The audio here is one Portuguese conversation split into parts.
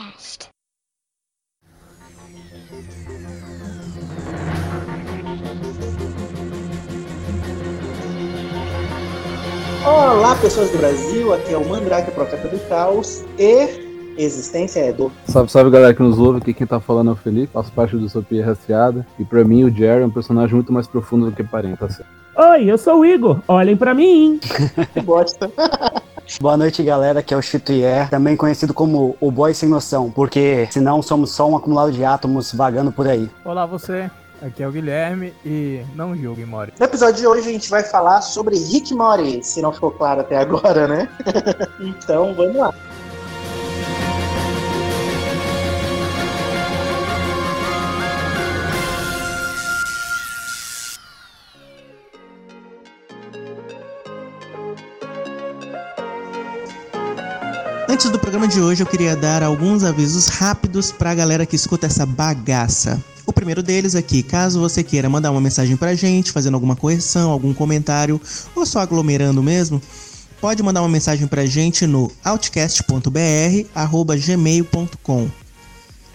Outcast. Olá, pessoas do Brasil, aqui é o Mandrake, Profeta do Caos, e Existência é dor. Salve, salve galera que nos ouve, aqui quem tá falando é o Felipe, faço parte do Sopia Raciada, e pra mim o Jerry é um personagem muito mais profundo do que parenta. Assim. Oi, eu sou o Igor, olhem pra mim! Que bosta. Boa noite, galera. Aqui é o Chituier, também conhecido como o Boy Sem Noção, porque senão somos só um acumulado de átomos vagando por aí. Olá você, aqui é o Guilherme e não julgue, Mori. No episódio de hoje a gente vai falar sobre Rick Mori, se não ficou claro até agora, né? então, vamos lá. Programa de hoje, eu queria dar alguns avisos rápidos pra galera que escuta essa bagaça. O primeiro deles é que, caso você queira mandar uma mensagem pra gente, fazendo alguma correção, algum comentário, ou só aglomerando mesmo, pode mandar uma mensagem pra gente no outcast.br@gmail.com.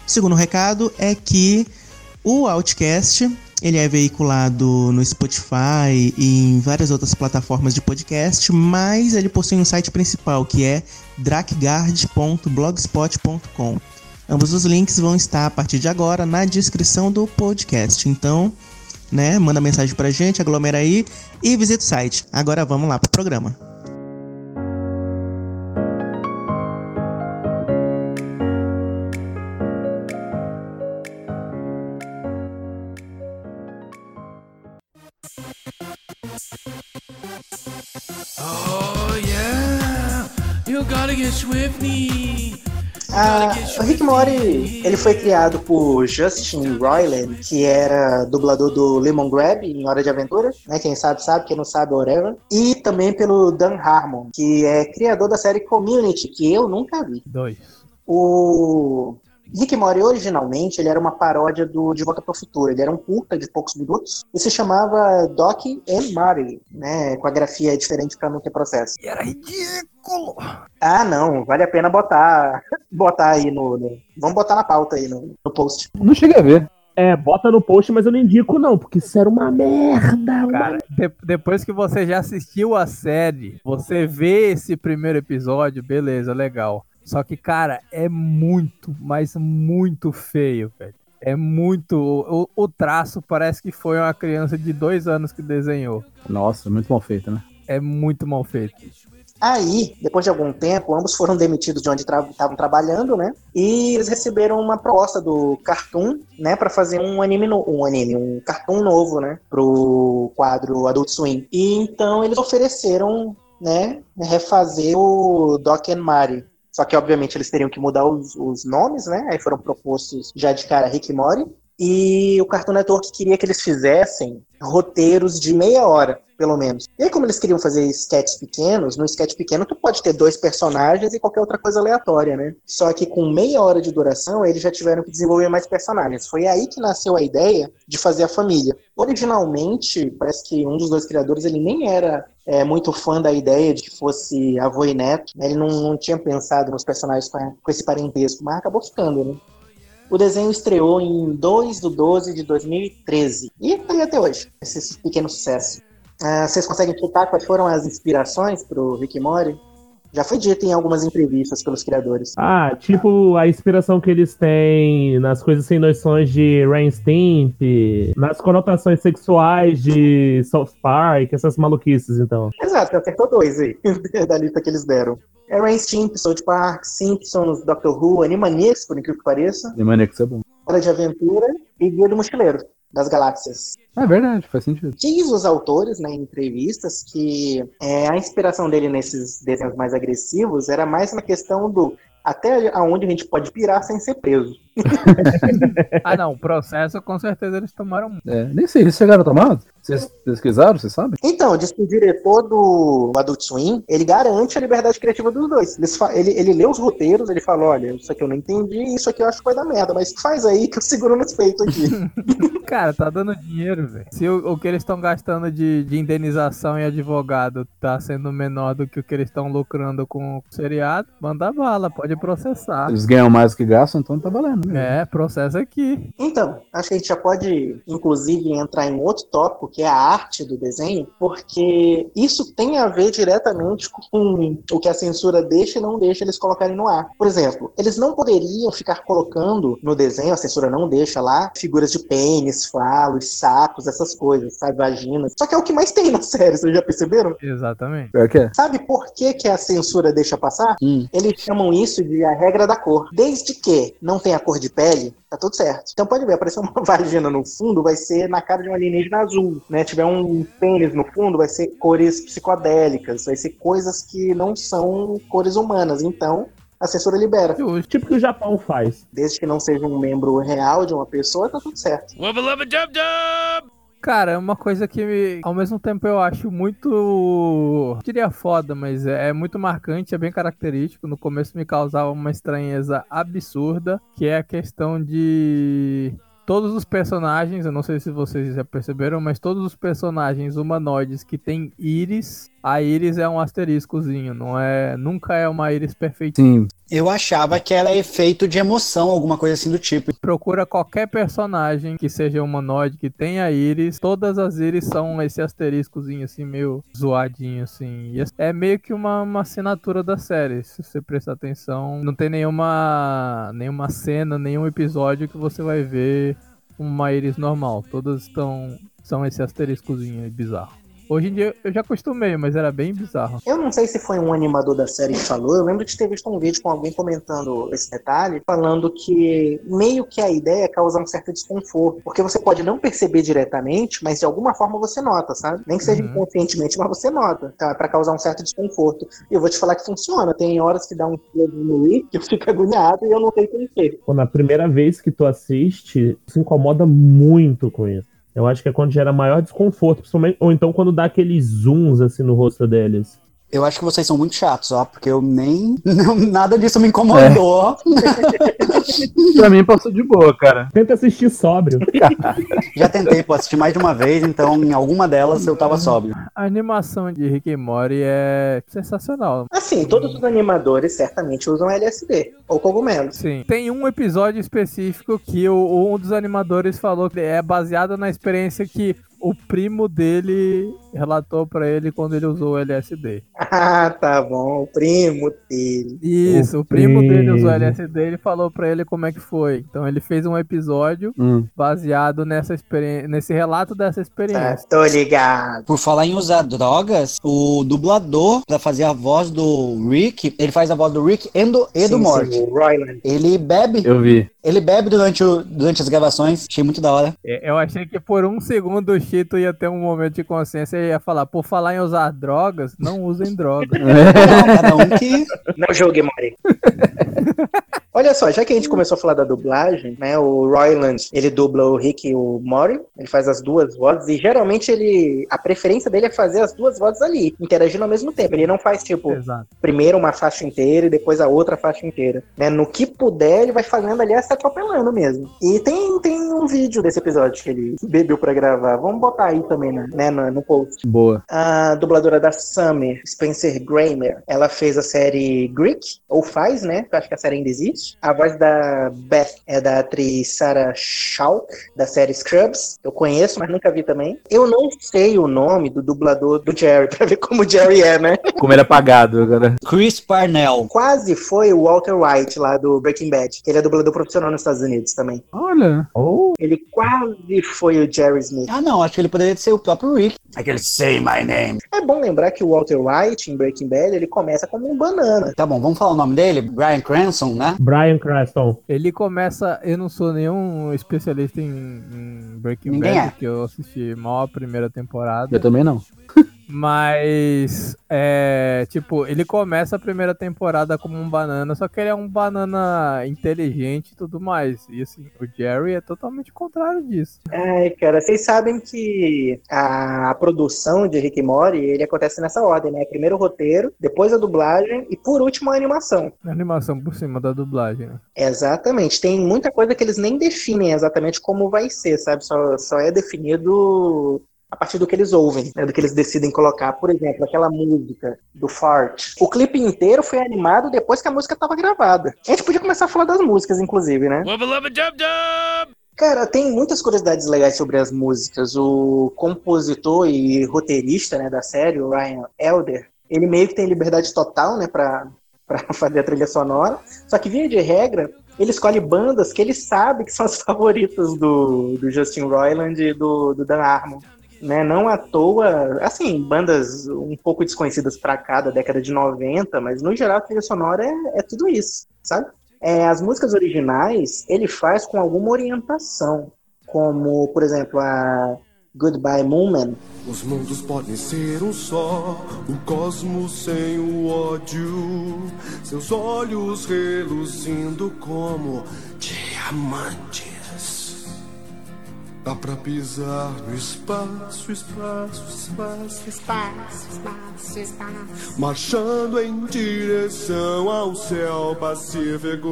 Segundo recado é que o Outcast ele é veiculado no Spotify e em várias outras plataformas de podcast, mas ele possui um site principal que é drakguard.blogspot.com. Ambos os links vão estar a partir de agora na descrição do podcast. Então, né, manda mensagem pra gente, aglomera aí e visita o site. Agora vamos lá pro programa. Ah, o Rick Mori, ele foi criado por Justin Roiland, que era dublador do Lemon Grab em Hora de Aventura, né? Quem sabe sabe, quem não sabe, whatever. E também pelo Dan Harmon, que é criador da série Community, que eu nunca vi. Dois. O Rick Mori, originalmente, ele era uma paródia do De Volta para o Futuro. Ele era um curta de poucos minutos e se chamava Doc and Marty, né? Com a grafia diferente para não ter processo. E era ridículo! Ah, não, vale a pena botar, botar aí no, no- Vamos botar na pauta aí no, no post. Não cheguei a ver. É, bota no post, mas eu não indico não, porque isso era uma merda. uma Cara, de- depois que você já assistiu a série, você vê esse primeiro episódio, beleza, legal. Só que, cara, é muito, mas muito feio, velho. É muito. O, o traço parece que foi uma criança de dois anos que desenhou. Nossa, muito mal feito, né? É muito mal feito. Aí, depois de algum tempo, ambos foram demitidos de onde estavam tra trabalhando, né? E eles receberam uma proposta do Cartoon, né, para fazer um anime, no um anime, um cartoon novo, né, pro quadro Adult Swim. E então eles ofereceram, né, refazer o Doc and Mari. Só que, obviamente, eles teriam que mudar os, os nomes, né? Aí foram propostos já de cara Rick e Mori. E o Cartoon Network queria que eles fizessem roteiros de meia hora, pelo menos. E aí, como eles queriam fazer sketches pequenos, no sketch pequeno tu pode ter dois personagens e qualquer outra coisa aleatória, né? Só que com meia hora de duração, eles já tiveram que desenvolver mais personagens. Foi aí que nasceu a ideia de fazer a família. Originalmente, parece que um dos dois criadores, ele nem era é, muito fã da ideia de que fosse avô e neto. né? Ele não, não tinha pensado nos personagens com, com esse parentesco, mas acabou ficando, né? O desenho estreou em 2 de 12 de 2013 e tá aí até hoje, esse pequeno sucesso. Ah, vocês conseguem chutar quais foram as inspirações pro Rick e Mori? Já foi dito em algumas entrevistas pelos criadores. Ah, tipo a inspiração que eles têm nas coisas sem noções de Rain Stimp, nas conotações sexuais de South Park, essas maluquices, então. Exato, acertou dois aí, da lista que eles deram. É Rain Stimp, South Park, Simpsons, Doctor Who, Animaniacs, por incrível que pareça, isso é bom. Hora de Aventura e Guia do Mochileiro, das Galáxias. É verdade, faz sentido. Diz os autores, né, em entrevistas, que é, a inspiração dele nesses desenhos mais agressivos era mais na questão do até aonde a gente pode pirar sem ser preso. Ah, não, o processo com certeza eles tomaram. É, nem sei, eles chegaram a tomar? Vocês pesquisaram, vocês sabem? Então, diz que o diretor do Adult Swim, ele garante a liberdade criativa dos dois. Ele, ele lê os roteiros, ele fala, olha, isso aqui eu não entendi, isso aqui eu acho que vai dar merda, mas faz aí que eu seguro nos peitos aqui. Cara, tá dando dinheiro, velho. Se o, o que eles estão gastando de, de indenização e advogado tá sendo menor do que o que eles estão lucrando com o seriado, manda bala, pode processar. Eles ganham mais do que gastam, então tá valendo. É, processo aqui. Então, acho que a gente já pode, inclusive, entrar em outro tópico, que é a arte do desenho, porque isso tem a ver diretamente com o que a censura deixa e não deixa eles colocarem no ar. Por exemplo, eles não poderiam ficar colocando no desenho, a censura não deixa lá, figuras de pênis, falos, sacos, essas coisas, sabe, vaginas. Só que é o que mais tem na série, vocês já perceberam? Exatamente. Pior que é. Sabe por que, que a censura deixa passar? Hum. Eles chamam isso de a regra da cor. Desde que não tenha cor de pele, tá tudo certo. Então pode ver, aparecer uma vagina no fundo, vai ser na cara de um alienígena azul, né? Tiver um pênis no fundo, vai ser cores psicodélicas, vai ser coisas que não são cores humanas. Então, a censura libera. Justo. Tipo que o Japão faz. Desde que não seja um membro real de uma pessoa, tá tudo certo. Wubba lubba dub dub! Cara, é uma coisa que me- ao mesmo tempo eu acho muito. diria foda, mas é, é muito marcante, é bem característico. No começo me causava uma estranheza absurda, que é a questão de. Todos os personagens, eu não sei se vocês já perceberam, mas todos os personagens humanoides que têm íris, a íris é um asteriscozinho, não é, nunca é uma íris perfeita. Sim, Eu achava que era efeito de emoção, alguma coisa assim do tipo. Procura qualquer personagem que seja humanoide, que tenha íris. Todas as íris são esse asteriscozinho assim, meio zoadinho assim. E é meio que uma, uma assinatura da série, se você prestar atenção. Não tem nenhuma, nenhuma cena, nenhum episódio que você vai ver uma íris normal. Todas estão são esse asteriscozinho bizarro. Hoje em dia eu já acostumei, mas era bem bizarro. Eu não sei se foi um animador da série que falou, eu lembro de ter visto um vídeo com alguém comentando esse detalhe, falando que meio que a ideia é causar um certo desconforto, porque você pode não perceber diretamente, mas de alguma forma você nota, sabe? Nem que seja Uhum. inconscientemente, mas você nota. Então é pra causar um certo desconforto. E eu vou te falar que funciona, tem horas que dá um fio no Rick, que eu fico agoniado e eu não sei porquê. Quando a primeira vez que tu assiste, se incomoda muito com isso. Eu acho que é quando gera maior desconforto, principalmente, ou então quando dá aqueles zooms assim no rosto deles. Eu acho que vocês são muito chatos, ó, porque eu nem. não- nada disso me incomodou. pra mim passou de boa, cara. Tenta assistir sóbrio. Já tentei, pô, assistir mais de uma vez, então em alguma delas eu tava sóbrio. A animação de Rick e Morty é sensacional. Assim, todos os animadores certamente usam LSD ou cogumelos. Sim. Tem um episódio específico que o, um dos animadores falou que é baseado na experiência que o primo dele relatou pra ele quando ele usou o LSD. Ah, tá bom, o primo dele. Isso, O o primo dele usou primo. LSD e ele falou pra ele como é que foi. Então ele fez um episódio Hum. baseado nessa experiência, nesse relato dessa Tá, experiência. tô ligado. Por falar em usar drogas, o dublador pra fazer a voz do Rick, ele faz a voz do Rick e do, e do Morty. sim, o Royland. Ele bebe, Eu vi. Ele bebe durante, o, durante as gravações, achei muito da hora. É, Eu achei que por um segundo o Chito ia ter um momento de consciência e ia falar, por falar em usar drogas, não usem drogas. Não, cada um que. Não joguei, Mori. Olha só, já que a gente começou a falar da dublagem, né? O Royland, ele dubla o Rick e o Mori, ele faz as duas vozes, e geralmente ele. A preferência dele é fazer as duas vozes ali, interagindo ao mesmo tempo. Ele não faz, tipo, Exato. primeiro uma faixa inteira e depois a outra faixa inteira. Né? No que puder, ele vai fazendo ali, se atropelando mesmo. E tem, tem um vídeo desse episódio que ele bebeu pra gravar. Vamos botar aí também né, né, no, no post. Boa. A dubladora da Summer, Spencer Kramer, ela fez a série Greek, ou faz, né? Eu acho que a série ainda existe. A voz da Beth é da atriz Sarah Shauk, da série Scrubs. Eu conheço, mas nunca vi também. Eu não sei o nome do dublador do Jerry, pra ver como o Jerry é, né? Como ele é apagado agora. Chris Parnell. Quase foi o Walter White lá do Breaking Bad. Ele é dublador profissional nos Estados Unidos também. Olha. Ou Ele quase foi o Jerry Smith. Ah, não, acho que ele poderia ser o próprio Rick. Aquele Say My Name. É bom lembrar que o Walter White, em Breaking Bad, ele começa como um banana. Tá bom, vamos falar o nome dele? Brian Cranston, né? Brian Cranston. Ele começa. Eu não sou nenhum especialista em, em Breaking Ninguém Bad, é. porque eu assisti mal a primeira temporada. Eu também não. Mas, é, tipo, ele começa a primeira temporada como um banana, só que ele é um banana inteligente e tudo mais. E assim, o Jerry é totalmente contrário disso. Ai, cara, vocês sabem que a produção de Rick e Morty, ele acontece nessa ordem, né? Primeiro o roteiro, depois a dublagem e por último a animação. A animação por cima da dublagem, né? Exatamente. Tem muita coisa que eles nem definem exatamente como vai ser, sabe? Só, só é definido a partir do que eles ouvem, né, do que eles decidem colocar. Por exemplo, aquela música do Fart. O clipe inteiro foi animado depois que a música estava gravada. A gente podia começar a falar das músicas, inclusive, né? Wubba lubba dub dub! Cara, tem muitas curiosidades legais sobre as músicas. O compositor e roteirista né, da série, o Ryan Elder, ele meio que tem liberdade total, né, pra fazer a trilha sonora. Só que, via de regra, ele escolhe bandas que ele sabe que são as favoritas do, do Justin Roiland e do, do Dan Harmon. Né, não à toa, assim, bandas um pouco desconhecidas pra cá, da década de 90, mas no geral a trilha sonora é, é tudo isso, sabe? É, as músicas originais ele faz com alguma orientação, como, por exemplo, a Goodbye Moonman, Os mundos podem ser um só, o cosmos sem o ódio, seus olhos reluzindo como diamantes. Dá pra pisar no espaço, espaço, espaço, Espaço, espaço, espaço. marchando em direção ao céu pacífico.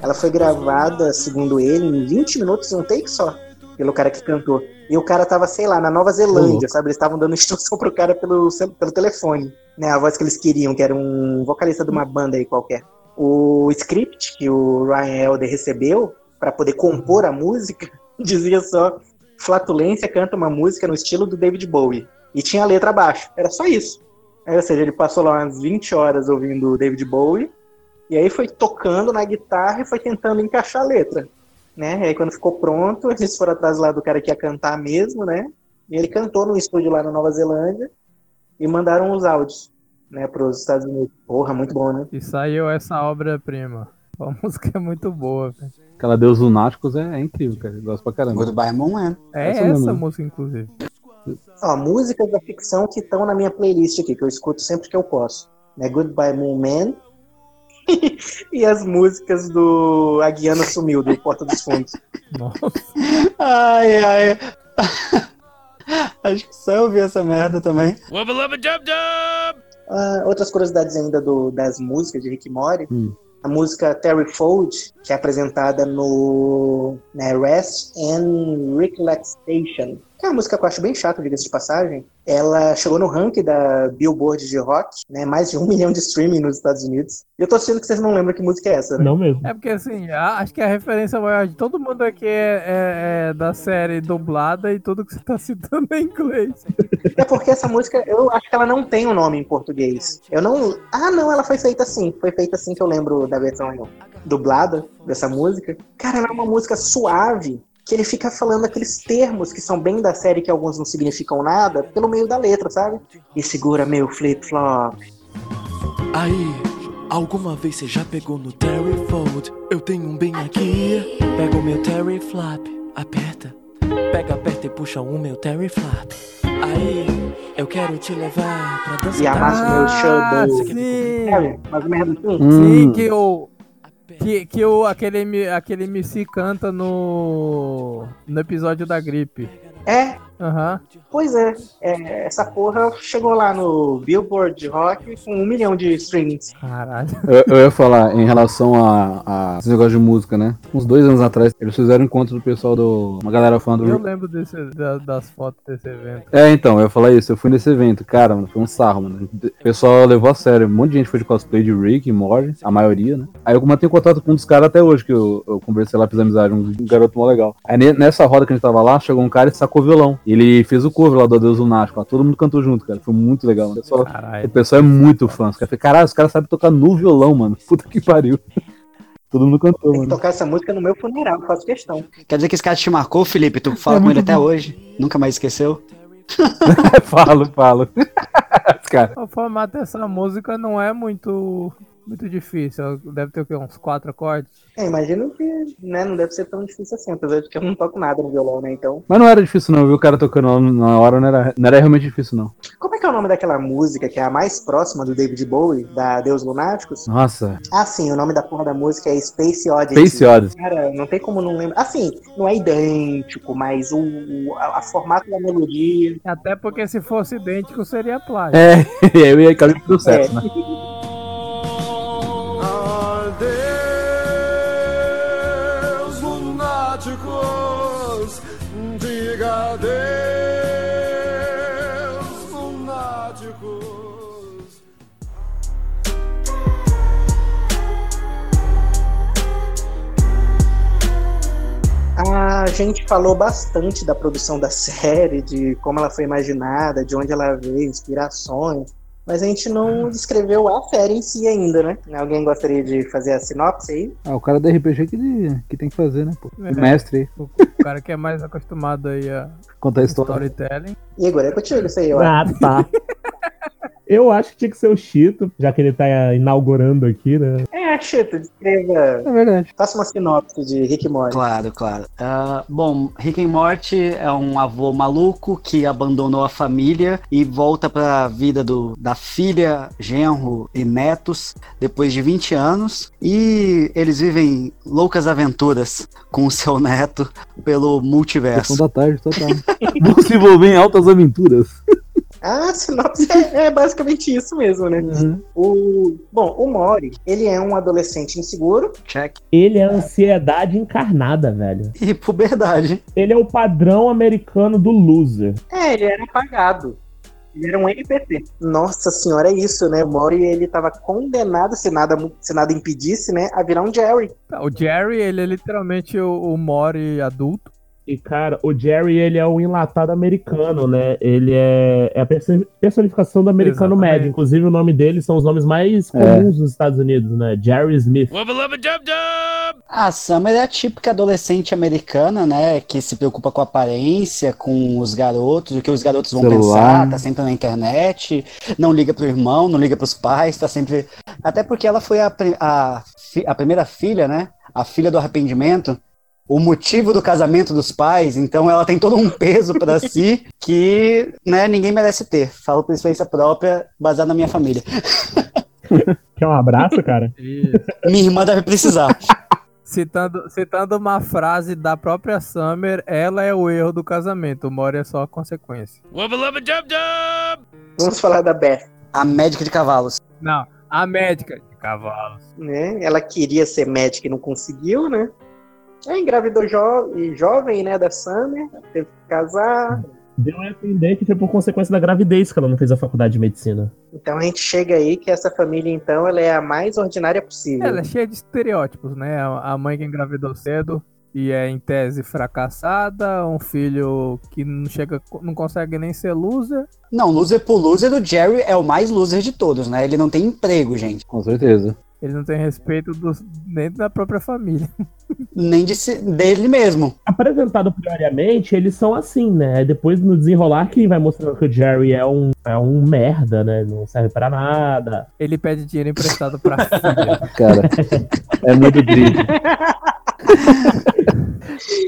ela foi gravada, segundo ele, em 20 minutos, um take só, pelo cara que cantou. E o cara tava, sei lá, na Nova Zelândia, sabe? Eles estavam dando instrução pro cara pelo, pelo telefone, né? A voz que eles queriam, que era um vocalista de uma banda aí qualquer. O script que o Ryan Elder recebeu para poder compor a música dizia só flatulência canta uma música no estilo do David Bowie. E tinha a letra abaixo. Era só isso. Ou seja, ele passou lá umas 20 horas ouvindo o David Bowie e aí foi tocando na guitarra e foi tentando encaixar a letra, né? E aí quando ficou pronto, eles foram atrás lá do cara que ia cantar mesmo, né? E ele cantou no estúdio lá na Nova Zelândia e mandaram os áudios, né, pros Estados Unidos. Porra, muito bom, né? E saiu essa obra-prima. A música é muito boa, velho. Aquela Deus Lunáticos é, é incrível, cara. Eu gosto pra caramba. Goodbye Moonman. É Essa essa, mesmo. música, inclusive. Ó, músicas da ficção que estão na minha playlist aqui, que eu escuto sempre que eu posso. Né? Goodbye Moon Man e as músicas do Aguiano Sumiu, do Porta dos Fundos. Nossa. Ai, ai. Acho que só eu vi essa merda também. Wubba lubba dub dub! Ah, outras curiosidades ainda do- das músicas de Rick Morty. Hum. A música Terry Fold, que é apresentada no né, Rest and Relaxation, que é uma música que eu acho bem chata, diga-se de passagem. Ela chegou no ranking da Billboard de rock, né, mais de um milhão de streaming nos Estados Unidos. E eu tô assistindo que vocês não lembram que música é essa, né? Não mesmo. É porque assim, a- acho que a referência maior de todo mundo aqui é, é- é da série dublada e tudo que você tá citando é inglês. É porque essa música, eu acho que ela não tem um nome em português. Eu não. Ah, não, ela foi feita assim. Foi feita assim que eu lembro da versão dublada dessa música. Cara, ela é uma música suave. Que ele fica falando aqueles termos que são bem da série, que alguns não significam nada, pelo meio da letra, sabe? E segura meu flip-flop. Aí, alguma vez você já pegou no Terry Fold? Eu tenho um bem aqui. Pega o meu Terry Flap, aperta. Pega, aperta e puxa o meu Terry Flap. Aí, eu quero te levar pra dançar. E amassa o meu Ah, show. sim. Sabe? Mas merda assim. Sim, Hum, que o. Que, que o, aquele, aquele MC canta no. No episódio da gripe. É, Aham. Pois é. É, Essa porra chegou lá no Billboard Rock com um milhão de streamings. Caralho. eu, eu ia falar em relação a, a esse negócio de música, né? Uns dois anos atrás, eles fizeram um encontro do pessoal do. Uma galera fã do. Eu lembro desse, da- das fotos desse evento. É, então, eu ia falar isso. Eu fui nesse evento, cara, mano, foi um sarro, mano. O pessoal levou a sério. Um monte de gente foi de cosplay de Rick e Morty, a maioria, né? Aí eu mantenho contato com um dos caras até hoje, que eu, eu conversei lá, fiz amizade, um garoto mó legal. Aí ne- nessa roda que a gente tava lá, chegou um cara e sacou violão. Ele fez o cover lá do Adeus Lunático, lá. todo mundo cantou junto, cara. Foi muito legal. O pessoal, o pessoal é muito fã. Os caras caralho, os caras sabem tocar no violão, mano. Puta que pariu. Todo mundo cantou, Tem que mano. tocar essa música no meu funeral, faço questão. Quer dizer que esse cara te marcou, Felipe? Tu fala É com ele até bom. hoje. Nunca mais esqueceu? falo, falo. Os caras. O formato dessa música não é muito Muito difícil. Deve ter o quê? Uns quatro acordes? É, imagino que né, não deve ser tão difícil assim, apesar de que eu não toco nada no violão, né? Então. Mas não era difícil não, viu? O cara tocando na hora não era, não era realmente difícil não. Como é que é o nome daquela música que é a mais próxima do David Bowie, da Deus Lunáticos? Nossa, Ah, sim, o nome da porra da música é Space Oddity. Space Odyssey. Cara, não tem como não lembrar. Assim, não é idêntico, mas o, o a, a formato da melodia. Até porque se fosse idêntico seria plágio. É, eu ia cair pro processo, né? A gente falou bastante da produção da série, de como ela foi imaginada, de onde ela veio, inspirações. Mas a gente não descreveu a série em si ainda, né? Alguém gostaria de fazer a sinopse aí? Ah, o cara da RPG que, que tem que fazer, né, pô? É. O mestre aí, O cara que é mais acostumado aí a contar a história. storytelling. Igor, é contigo isso aí, ó. Ah, tá. Eu acho que tinha que ser o Chito, já que ele tá inaugurando aqui, né? É, Chito, descreva. É verdade. Faça uma sinopse de Rick e Morty. Claro, claro. Ah, bom, Rick and Morty é um avô maluco que abandonou a família e volta para a vida do, da filha, genro e netos depois de 20 anos. E eles vivem loucas aventuras com o seu neto pelo multiverso. Sessão da tarde, total. Vão se envolver em altas aventuras. Ah, a sinopse é, é basicamente isso mesmo, né? O, bom, o Mori, ele é um adolescente inseguro. Check. Ele é ansiedade encarnada, velho. E puberdade. Ele é o padrão americano do loser. É, ele era apagado. Ele era um NPC. Nossa senhora, é isso, né? O Mori, ele tava condenado, se nada, se nada impedisse, né, a virar um Jerry. O Jerry, ele é literalmente o, o Mori adulto. E, cara, o Jerry, ele é o enlatado americano, né? Ele é, é a perso- personificação do americano Exatamente. médio. Inclusive, o nome dele são os nomes mais comuns nos Estados Unidos, né? Jerry Smith. Wubba lubba dub dub! A Summer é a típica adolescente americana, né? Que se preocupa com a aparência, com os garotos, o que os garotos vão Celular. pensar, tá sempre na internet, não liga pro irmão, não liga pros pais, tá sempre. Até porque ela foi a, a, a primeira filha, né? A filha do arrependimento. O motivo do casamento dos pais, então ela tem todo um peso pra si que né, ninguém merece ter. Falo por experiência própria, baseado na minha família. Quer um abraço, cara? Minha irmã deve precisar. citando, citando uma frase da própria Summer, ela é o erro do casamento, o Mori é só a consequência. Vamos falar da Beth, A médica de cavalos. Não, a médica de cavalos. né? Ela queria ser médica e não conseguiu, né? Aí engravidou jo e jovem, né, da Summer, teve que casar. Deu a entender que foi por consequência da gravidez que ela não fez a faculdade de medicina. Então a gente chega aí que essa família, então, ela é a mais ordinária possível. Ela é cheia de estereótipos, né? A a mãe que engravidou cedo e é em tese fracassada, um filho que não chega, não consegue nem ser loser. Não, loser por loser, o Jerry é o mais loser de todos, né? Ele não tem emprego, gente. Com certeza. Ele não tem respeito dos, nem da própria família. Nem de si- dele mesmo. Apresentado prioriamente, eles são assim, né? Depois no desenrolar que vai mostrando que o Jerry é um, é um merda, né? Não serve pra nada. Ele pede dinheiro emprestado pra filha. Cara, é muito triste.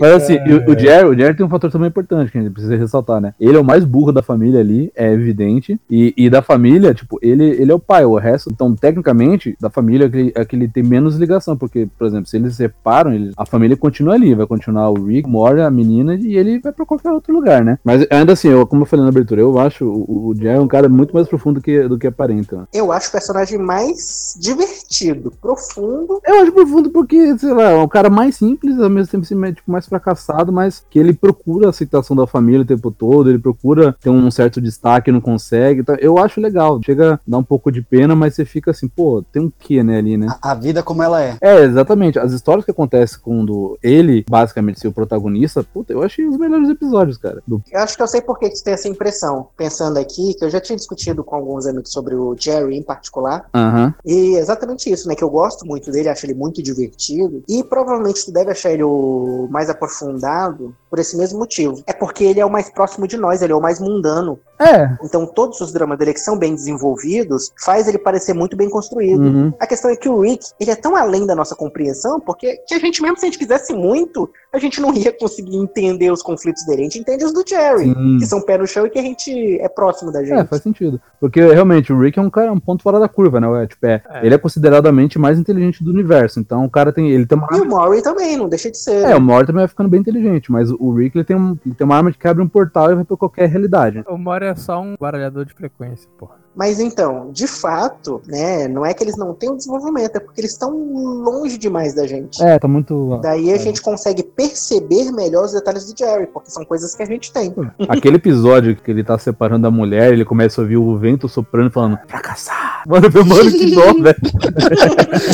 Mas assim, e o, o Jerry, o Jerry tem um fator também importante que a gente precisa ressaltar, né? Ele é o mais burro da família ali, é evidente. E, e da família, tipo, ele, ele é o pai, o resto. Então, tecnicamente, da família é que, é que ele tem menos ligação. Porque, por exemplo, se eles se separam, ele- a família continua ali. Vai continuar o Rick, mora a menina e ele vai pra qualquer outro lugar, né? Mas ainda assim, eu, como eu falei na abertura, eu acho o, o Jerry um cara muito mais profundo que, do que aparenta. Eu acho o personagem mais divertido, profundo. Eu acho profundo porque, sei lá, é um cara mais simples, ao mesmo tempo assim, tipo, mais fracassado, mas que ele procura a aceitação da família o tempo todo, ele procura ter um certo destaque não consegue. Então, eu acho legal. Chega a dar um pouco de pena, mas você fica assim, pô, tem um quê, né, ali, né? A, a vida como ela é. É, exatamente. As histórias que acontecem quando ele, basicamente, ser o protagonista, puta, eu achei os melhores episódios, cara. Do... Eu acho que eu sei por que você tem essa impressão. Pensando aqui, que eu já tinha discutido com alguns amigos sobre o Jerry em particular. Aham. E exatamente isso, né? Que eu gosto muito dele, acho ele muito divertido. E provavelmente tu deve achar ele o mais aprofundado por esse mesmo motivo. É porque ele é o mais próximo de nós, ele é o mais mundano. É. Então todos os dramas dele que são bem desenvolvidos faz ele parecer muito bem construído. Uhum. A questão é que o Rick, ele é tão além da nossa compreensão, porque que a gente mesmo se a gente quisesse muito, a gente não ia conseguir entender os conflitos dele. A gente entende os do Jerry, Sim. que são pé no chão e que a gente é próximo da gente. É, faz sentido. Porque realmente o Rick é um cara, um ponto fora da curva, né? É, tipo, é, É. Ele é consideradamente mais inteligente do universo. Então o cara tem. Ele tem uma E o Maury também, não deixa de ser. É, o Mori também vai ficando bem inteligente, mas o Rick ele tem, um, ele tem uma arma que abre um portal e vai pra qualquer realidade. O Mori é só um baralhador de frequência, porra. Mas então, de fato, né, não é que eles não têm o desenvolvimento, é porque eles estão longe demais da gente. É, tá muito. Daí a gente consegue perceber melhor os detalhes do Jerry, porque são coisas que a gente tem. Aquele episódio que ele tá separando a mulher, ele começa a ouvir o vento soprando e falando, pra caçar. Mano, meu mano, que dó, velho.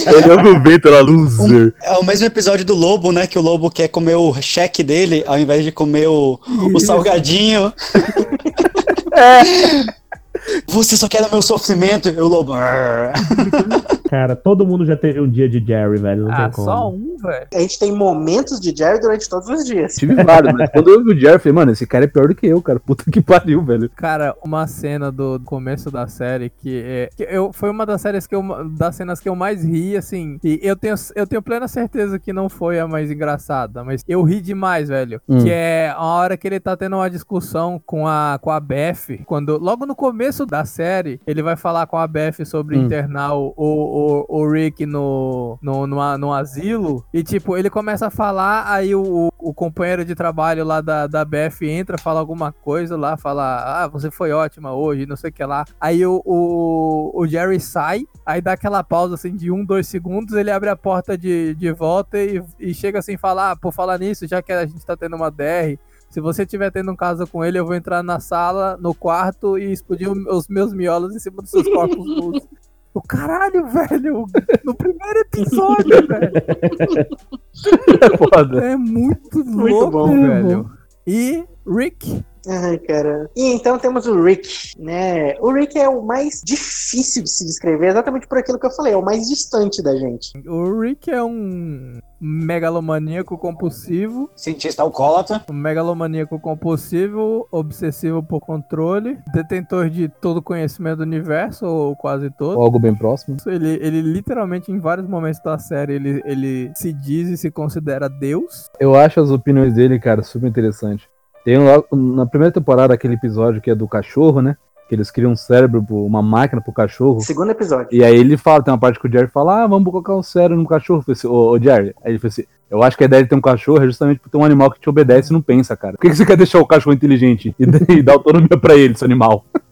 ele ouve o vento, ela loser. É o mesmo episódio do Lobo, né? Que o Lobo quer comer o cheque dele ao invés de comer o, o salgadinho. Você só quer o meu sofrimento, e o Lobo. Cara, todo mundo já teve um dia de Jerry, velho. Não Ah, tem como. só um, velho. A gente tem momentos de Jerry durante todos os dias. Tive vários, mas quando eu ouvi o Jerry, eu falei, mano, esse cara é pior do que eu, cara. Puta que pariu, velho. Cara, uma cena do começo da série que, é, que eu, foi uma das séries que eu, das cenas que eu mais ri, assim. E eu tenho, eu tenho plena certeza que não foi a mais engraçada, mas eu ri demais, velho. Hum. Que é a hora que ele tá tendo uma discussão com a, com a Beth. Quando, logo no começo da série, ele vai falar com a Beth sobre Hum. internar o, o, o Rick no, no, no, no asilo. E, tipo, ele começa a falar, aí o, o, o companheiro de trabalho lá da, da Beth entra, fala alguma coisa lá, fala, ah, você foi ótima hoje, não sei o que lá. Aí o, o, o Jerry sai, aí dá aquela pausa assim de um, dois segundos, ele abre a porta de, de volta e, e chega assim, falar, ah, por falar nisso, já que a gente tá tendo uma DR, se você estiver tendo um caso com ele, eu vou entrar na sala, no quarto e explodir o- os meus miolos em cima dos seus corpos nus. O caralho, velho! No primeiro episódio, velho! É foda. É muito Muito louco, bom. velho. E Rick, Ai, cara. E então temos o Rick, né? O Rick é o mais difícil de se descrever, exatamente por aquilo que eu falei, é o mais distante da gente. o Rick é um megalomaníaco compulsivo, Cientista alcoólatra. um megalomaníaco compulsivo, obsessivo por controle, detentor de todo o conhecimento do universo, ou quase todo. Ou algo bem próximo. Ele, ele literalmente, em vários momentos da série, ele, ele se diz e se considera Deus. Eu acho as opiniões dele, cara, super interessante. Tem lá, na primeira temporada aquele episódio que é do cachorro, né? Que eles criam um cérebro, uma máquina pro cachorro. Segundo episódio. E aí ele fala, tem uma parte que o Jerry fala, ah, vamos colocar o cérebro no cachorro. Eu assim, ô, ô Jerry, aí ele falou assim, eu acho que a ideia de ter um cachorro é justamente por ter um animal que te obedece e não pensa, cara. Por que, que você quer deixar o cachorro inteligente e, e dar autonomia pra ele, esse animal?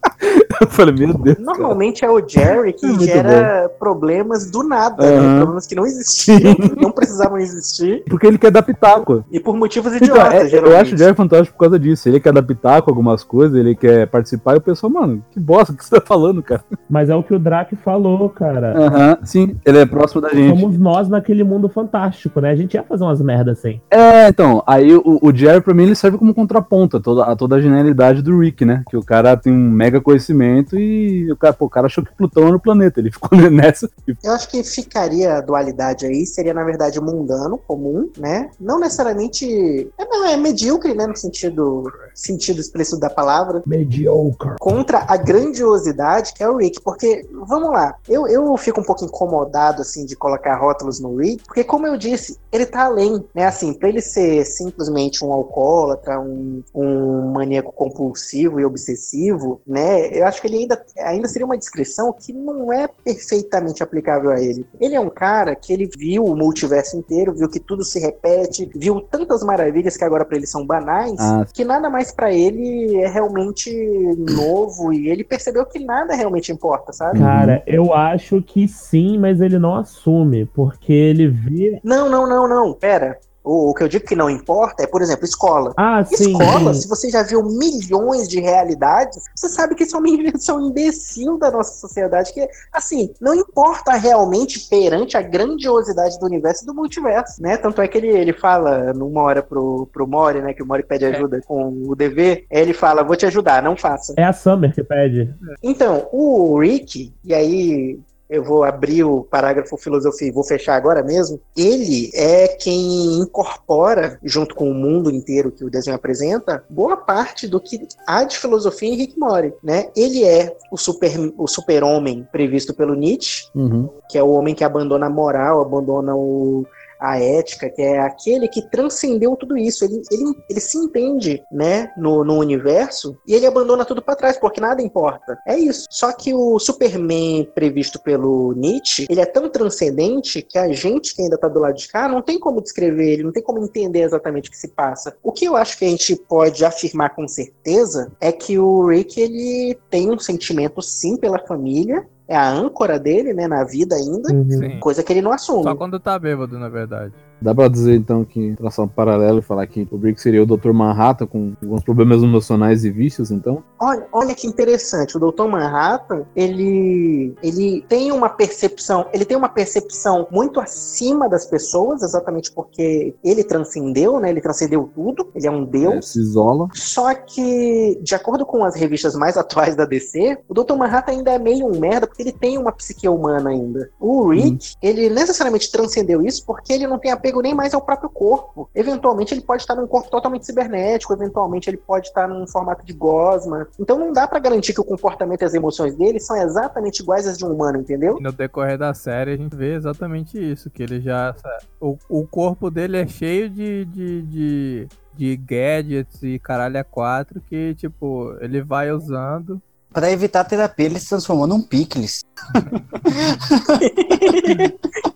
eu falei, meu Deus. cara. Normalmente é o Jerry que Muito gera problemas do nada, né? Aham. Problemas que não existiam, que não precisavam existir, Porque ele quer dar pitaco. e por motivos Então, idiotas, é, eu geralmente. acho o Jerry fantástico por causa disso. Ele quer dar pitaco algumas coisas, ele quer participar, e o pessoal, mano, que bosta que você tá falando, cara. Mas é o que o Drac falou, cara. Aham, sim, ele é próximo da gente. Somos nós naquele mundo fantástico, né? A gente ia fazer umas merdas assim. É, então, aí o, o Jerry, pra mim, ele serve como contraponto a toda, a toda a genialidade do Rick, né? Que o cara tem um mega conhecimento e o cara, pô, o cara achou que Plutão era no planeta. Ele ficou nessa. Eu acho que ficaria a dualidade aí, seria na verdade mundano, comum, né? Não necessariamente. É, não, é medíocre, né? No sentido, sentido explícito da palavra. Mediocre. Contra a grandiosidade que é o Rick. Porque, vamos lá, eu, eu fico um pouco incomodado, assim, de colocar rótulos no Rick, porque, como eu disse, ele tá além, né? Assim, pra ele ser simplesmente um alcoólatra, um, um maníaco compulsivo e obsessivo, né? Eu acho que ele ainda, ainda seria uma descrição que não é perfeitamente aplicável a ele. Ele é um cara que ele viu o multiverso inteiro, viu que tudo se repete, viu tantas maravilhas que agora pra ele são banais, Ah. que nada mais pra ele é realmente novo e ele percebeu que nada realmente importa, sabe? Cara, eu acho que sim, mas ele não assume, porque ele vê. Não, não, não, não, pera. O, o que eu digo que não importa é, por exemplo, escola. Ah, sim. Escola, sim. se você já viu milhões de realidades, você sabe que isso é uma invenção imbecil da nossa sociedade, que, assim, não importa realmente perante a grandiosidade do universo e do multiverso, né? Tanto é que ele, ele fala numa hora pro, pro Mori, né, que o Mori pede ajuda com o dever, ele fala, vou te ajudar, não faça. É a Summer que pede. Então, o Rick, e aí eu vou abrir o parágrafo filosofia e vou fechar agora mesmo. Ele é quem incorpora, junto com o mundo inteiro que o desenho apresenta, boa parte do que há de filosofia em Rick Mori, né? Ele é o super o super-homem previsto pelo Nietzsche, Uhum. que é o homem que abandona a moral, abandona o, a ética, que é aquele que transcendeu tudo isso. Ele, ele, ele se entende, né, no, no universo e ele abandona tudo para trás, porque nada importa. É isso. Só que o Superman previsto pelo Nietzsche, ele é tão transcendente que a gente que ainda tá do lado de cá não tem como descrever ele, não tem como entender exatamente o que se passa. O que eu acho que a gente pode afirmar com certeza é que o Rick, ele tem um sentimento sim pela família, é a âncora dele, né, na vida ainda, Uhum. Sim. coisa que ele não assume. Só quando tá bêbado, na verdade. Dá pra dizer então que traçar um paralelo e falar que o Rick seria o Dr. Manhattan com alguns problemas emocionais e vícios, então? Olha, olha que interessante, o Dr. Manhattan, ele, ele tem uma percepção, ele tem uma percepção muito acima das pessoas, exatamente porque ele transcendeu, né? Ele transcendeu tudo, ele é um É, deus. se isola. Só que, de acordo com as revistas mais atuais da DC, o Dr. Manhattan ainda é meio um merda, porque ele tem uma psique humana ainda. O Rick, ele necessariamente transcendeu isso porque ele não tem apego nem mais ao próprio corpo. Eventualmente ele pode estar num corpo totalmente cibernético, eventualmente ele pode estar num formato de gosma. Então não dá pra garantir que o comportamento e as emoções dele são exatamente iguais às de um humano, entendeu? E no decorrer da série a gente vê exatamente isso, que ele já. O, o corpo dele é cheio de, de, de, de gadgets e caralho a quatro que, tipo, ele vai usando. Pra evitar a terapia, ele se transformou num picles.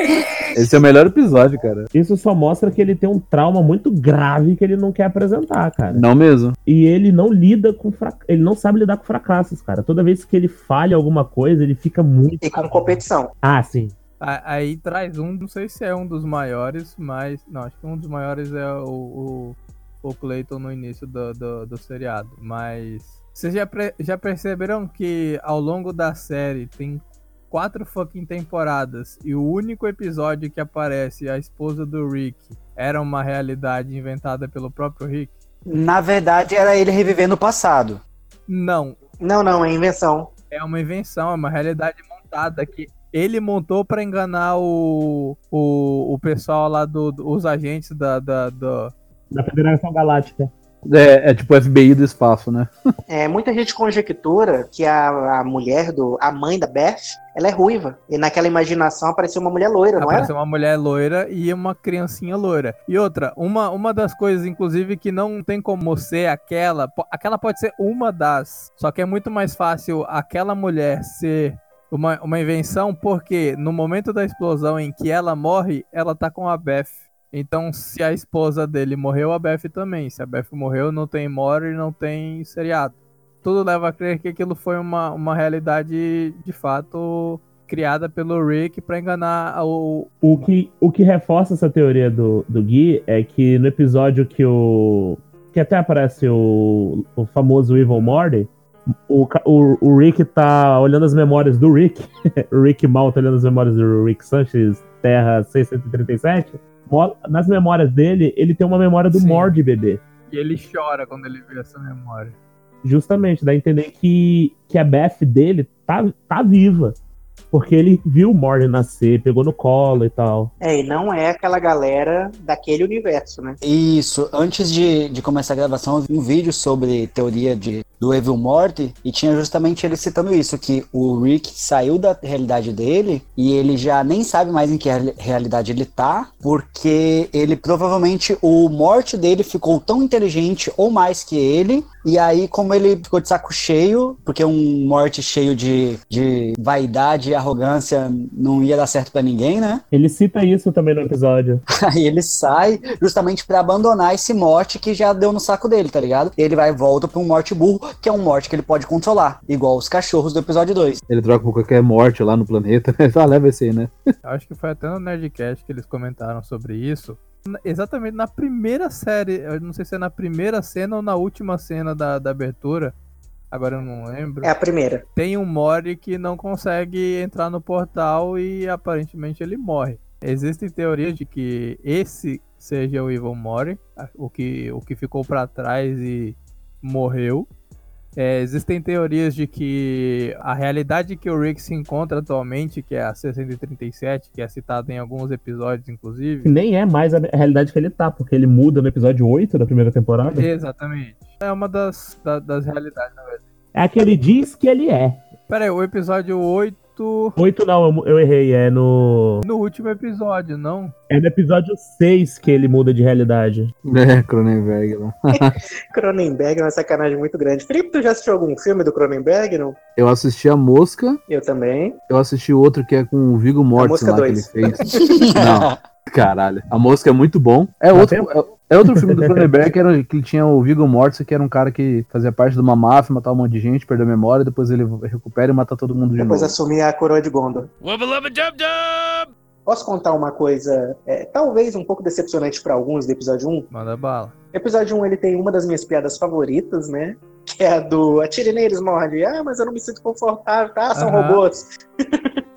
Esse é o melhor episódio, cara. Isso só mostra que ele tem um trauma muito grave que ele não quer apresentar, cara. Não mesmo. E ele não lida com frac... ele não sabe lidar com fracassos, cara. Toda vez que ele falha alguma coisa, ele fica muito. E com competição. Ah, sim. Aí traz um, não sei se é um dos maiores, mas. Não, acho que um dos maiores é o, o, o Clayton no início do, do, do seriado. Mas. Vocês já, já perceberam que ao longo da série tem quatro fucking temporadas e o único episódio que aparece a esposa do Rick era uma realidade inventada pelo próprio Rick? Na verdade, era ele revivendo o passado. Não, Não, não, é invenção. é uma invenção, é uma realidade montada que ele montou pra enganar o, o, o pessoal lá do, do- os agentes da, da, do- Da Federação Galáctica. É, é tipo o FBI do espaço, né? É, muita gente conjectura que a, a mulher do. a mãe da Beth, ela é ruiva. E naquela imaginação apareceu uma mulher loira, não é? apareceu uma mulher loira e uma criancinha loira. E outra, uma, uma das coisas, inclusive, que não tem como ser aquela. Aquela pode ser uma das. Só que é muito mais fácil aquela mulher ser uma, uma invenção, porque no momento da explosão em que ela morre, ela tá com a Beth. Então, se a esposa dele morreu, a Beth também. Se a Beth morreu, não tem Mori, não tem seriado. Tudo leva a crer que aquilo foi uma, uma realidade de fato criada pelo Rick pra enganar o. O que, o que reforça essa teoria do, do Gui é que no episódio que o. que até aparece o, o famoso Evil Morty, o, o, o Rick tá olhando as memórias do Rick. o Rick mal tá olhando as memórias do Rick Sanchez, Terra 637. Nas memórias dele, ele tem uma memória do Sim. Bebê. E ele chora quando ele vê essa memória. Justamente, dá a entender que, que a Beth dele tá, tá viva. Porque ele viu o Mord nascer, pegou no colo e tal. É, e não é aquela galera daquele universo, né? Isso, antes de, de começar a gravação, eu vi um vídeo sobre teoria de, do Evil Morty e tinha justamente ele citando isso, que o Rick saiu da realidade dele e ele já nem sabe mais em que reali- realidade ele tá, porque ele provavelmente, o morte dele ficou tão inteligente ou mais que ele, e aí como ele ficou de saco cheio, porque um morte cheio de, de vaidade arrogância não ia dar certo pra ninguém, né? Ele cita isso também no episódio. Aí ele sai justamente pra abandonar esse morte que já deu no saco dele, tá ligado? Ele vai e volta pra um morte burro, que é um morte que ele pode controlar, igual os cachorros do episódio 2. Ele troca por qualquer morte lá no planeta, né? Ah, leva esse aí, né? Acho que foi até no Nerdcast que eles comentaram sobre isso. Exatamente na primeira série, eu não sei se é na primeira cena ou na última cena da, da abertura, agora eu não lembro. É a primeira. Tem um Mori que não consegue entrar no portal e aparentemente ele morre. Existem teorias de que esse seja o Evil Mori, o que, o que ficou pra trás e morreu. É, existem teorias de que a realidade que o Rick se encontra atualmente, que é a 637, que é citada em alguns episódios, Que inclusive. nem é mais a realidade que ele tá, porque ele muda no episódio 8 da primeira temporada. Exatamente. É uma das, da- das realidades, na verdade. É a que ele diz que ele é. Pera aí, o episódio 8. 8 não, eu, eu errei. É no. No último episódio, não? É no episódio 6 que ele muda de realidade. É, Cronenberg lá. Cronenberg é uma sacanagem muito grande. Felipe, tu já assistiu algum filme do Cronenberg? Não? Eu assisti a Mosca, Eu também. eu assisti outro que é com o Viggo Mortensen Mosca lá que ele 2. fez. Não, caralho. A Mosca é muito bom. É Tá outro, é, é outro filme do Cronenberg que, era, que tinha o Viggo Mortensen, que era um cara que fazia parte de uma máfia, matava um monte de gente, perdeu a memória, depois ele recupera e mata todo mundo de Depois novo. assumir a coroa de Gondor. Wubba lubba dub dub! Posso contar uma coisa, é, talvez um pouco decepcionante pra alguns do episódio 1? Manda bala. Episódio 1 ele tem uma das minhas piadas favoritas, né? Que é a do atire neles, morde. Ah, mas eu não me sinto confortável, tá? São Aham. robôs.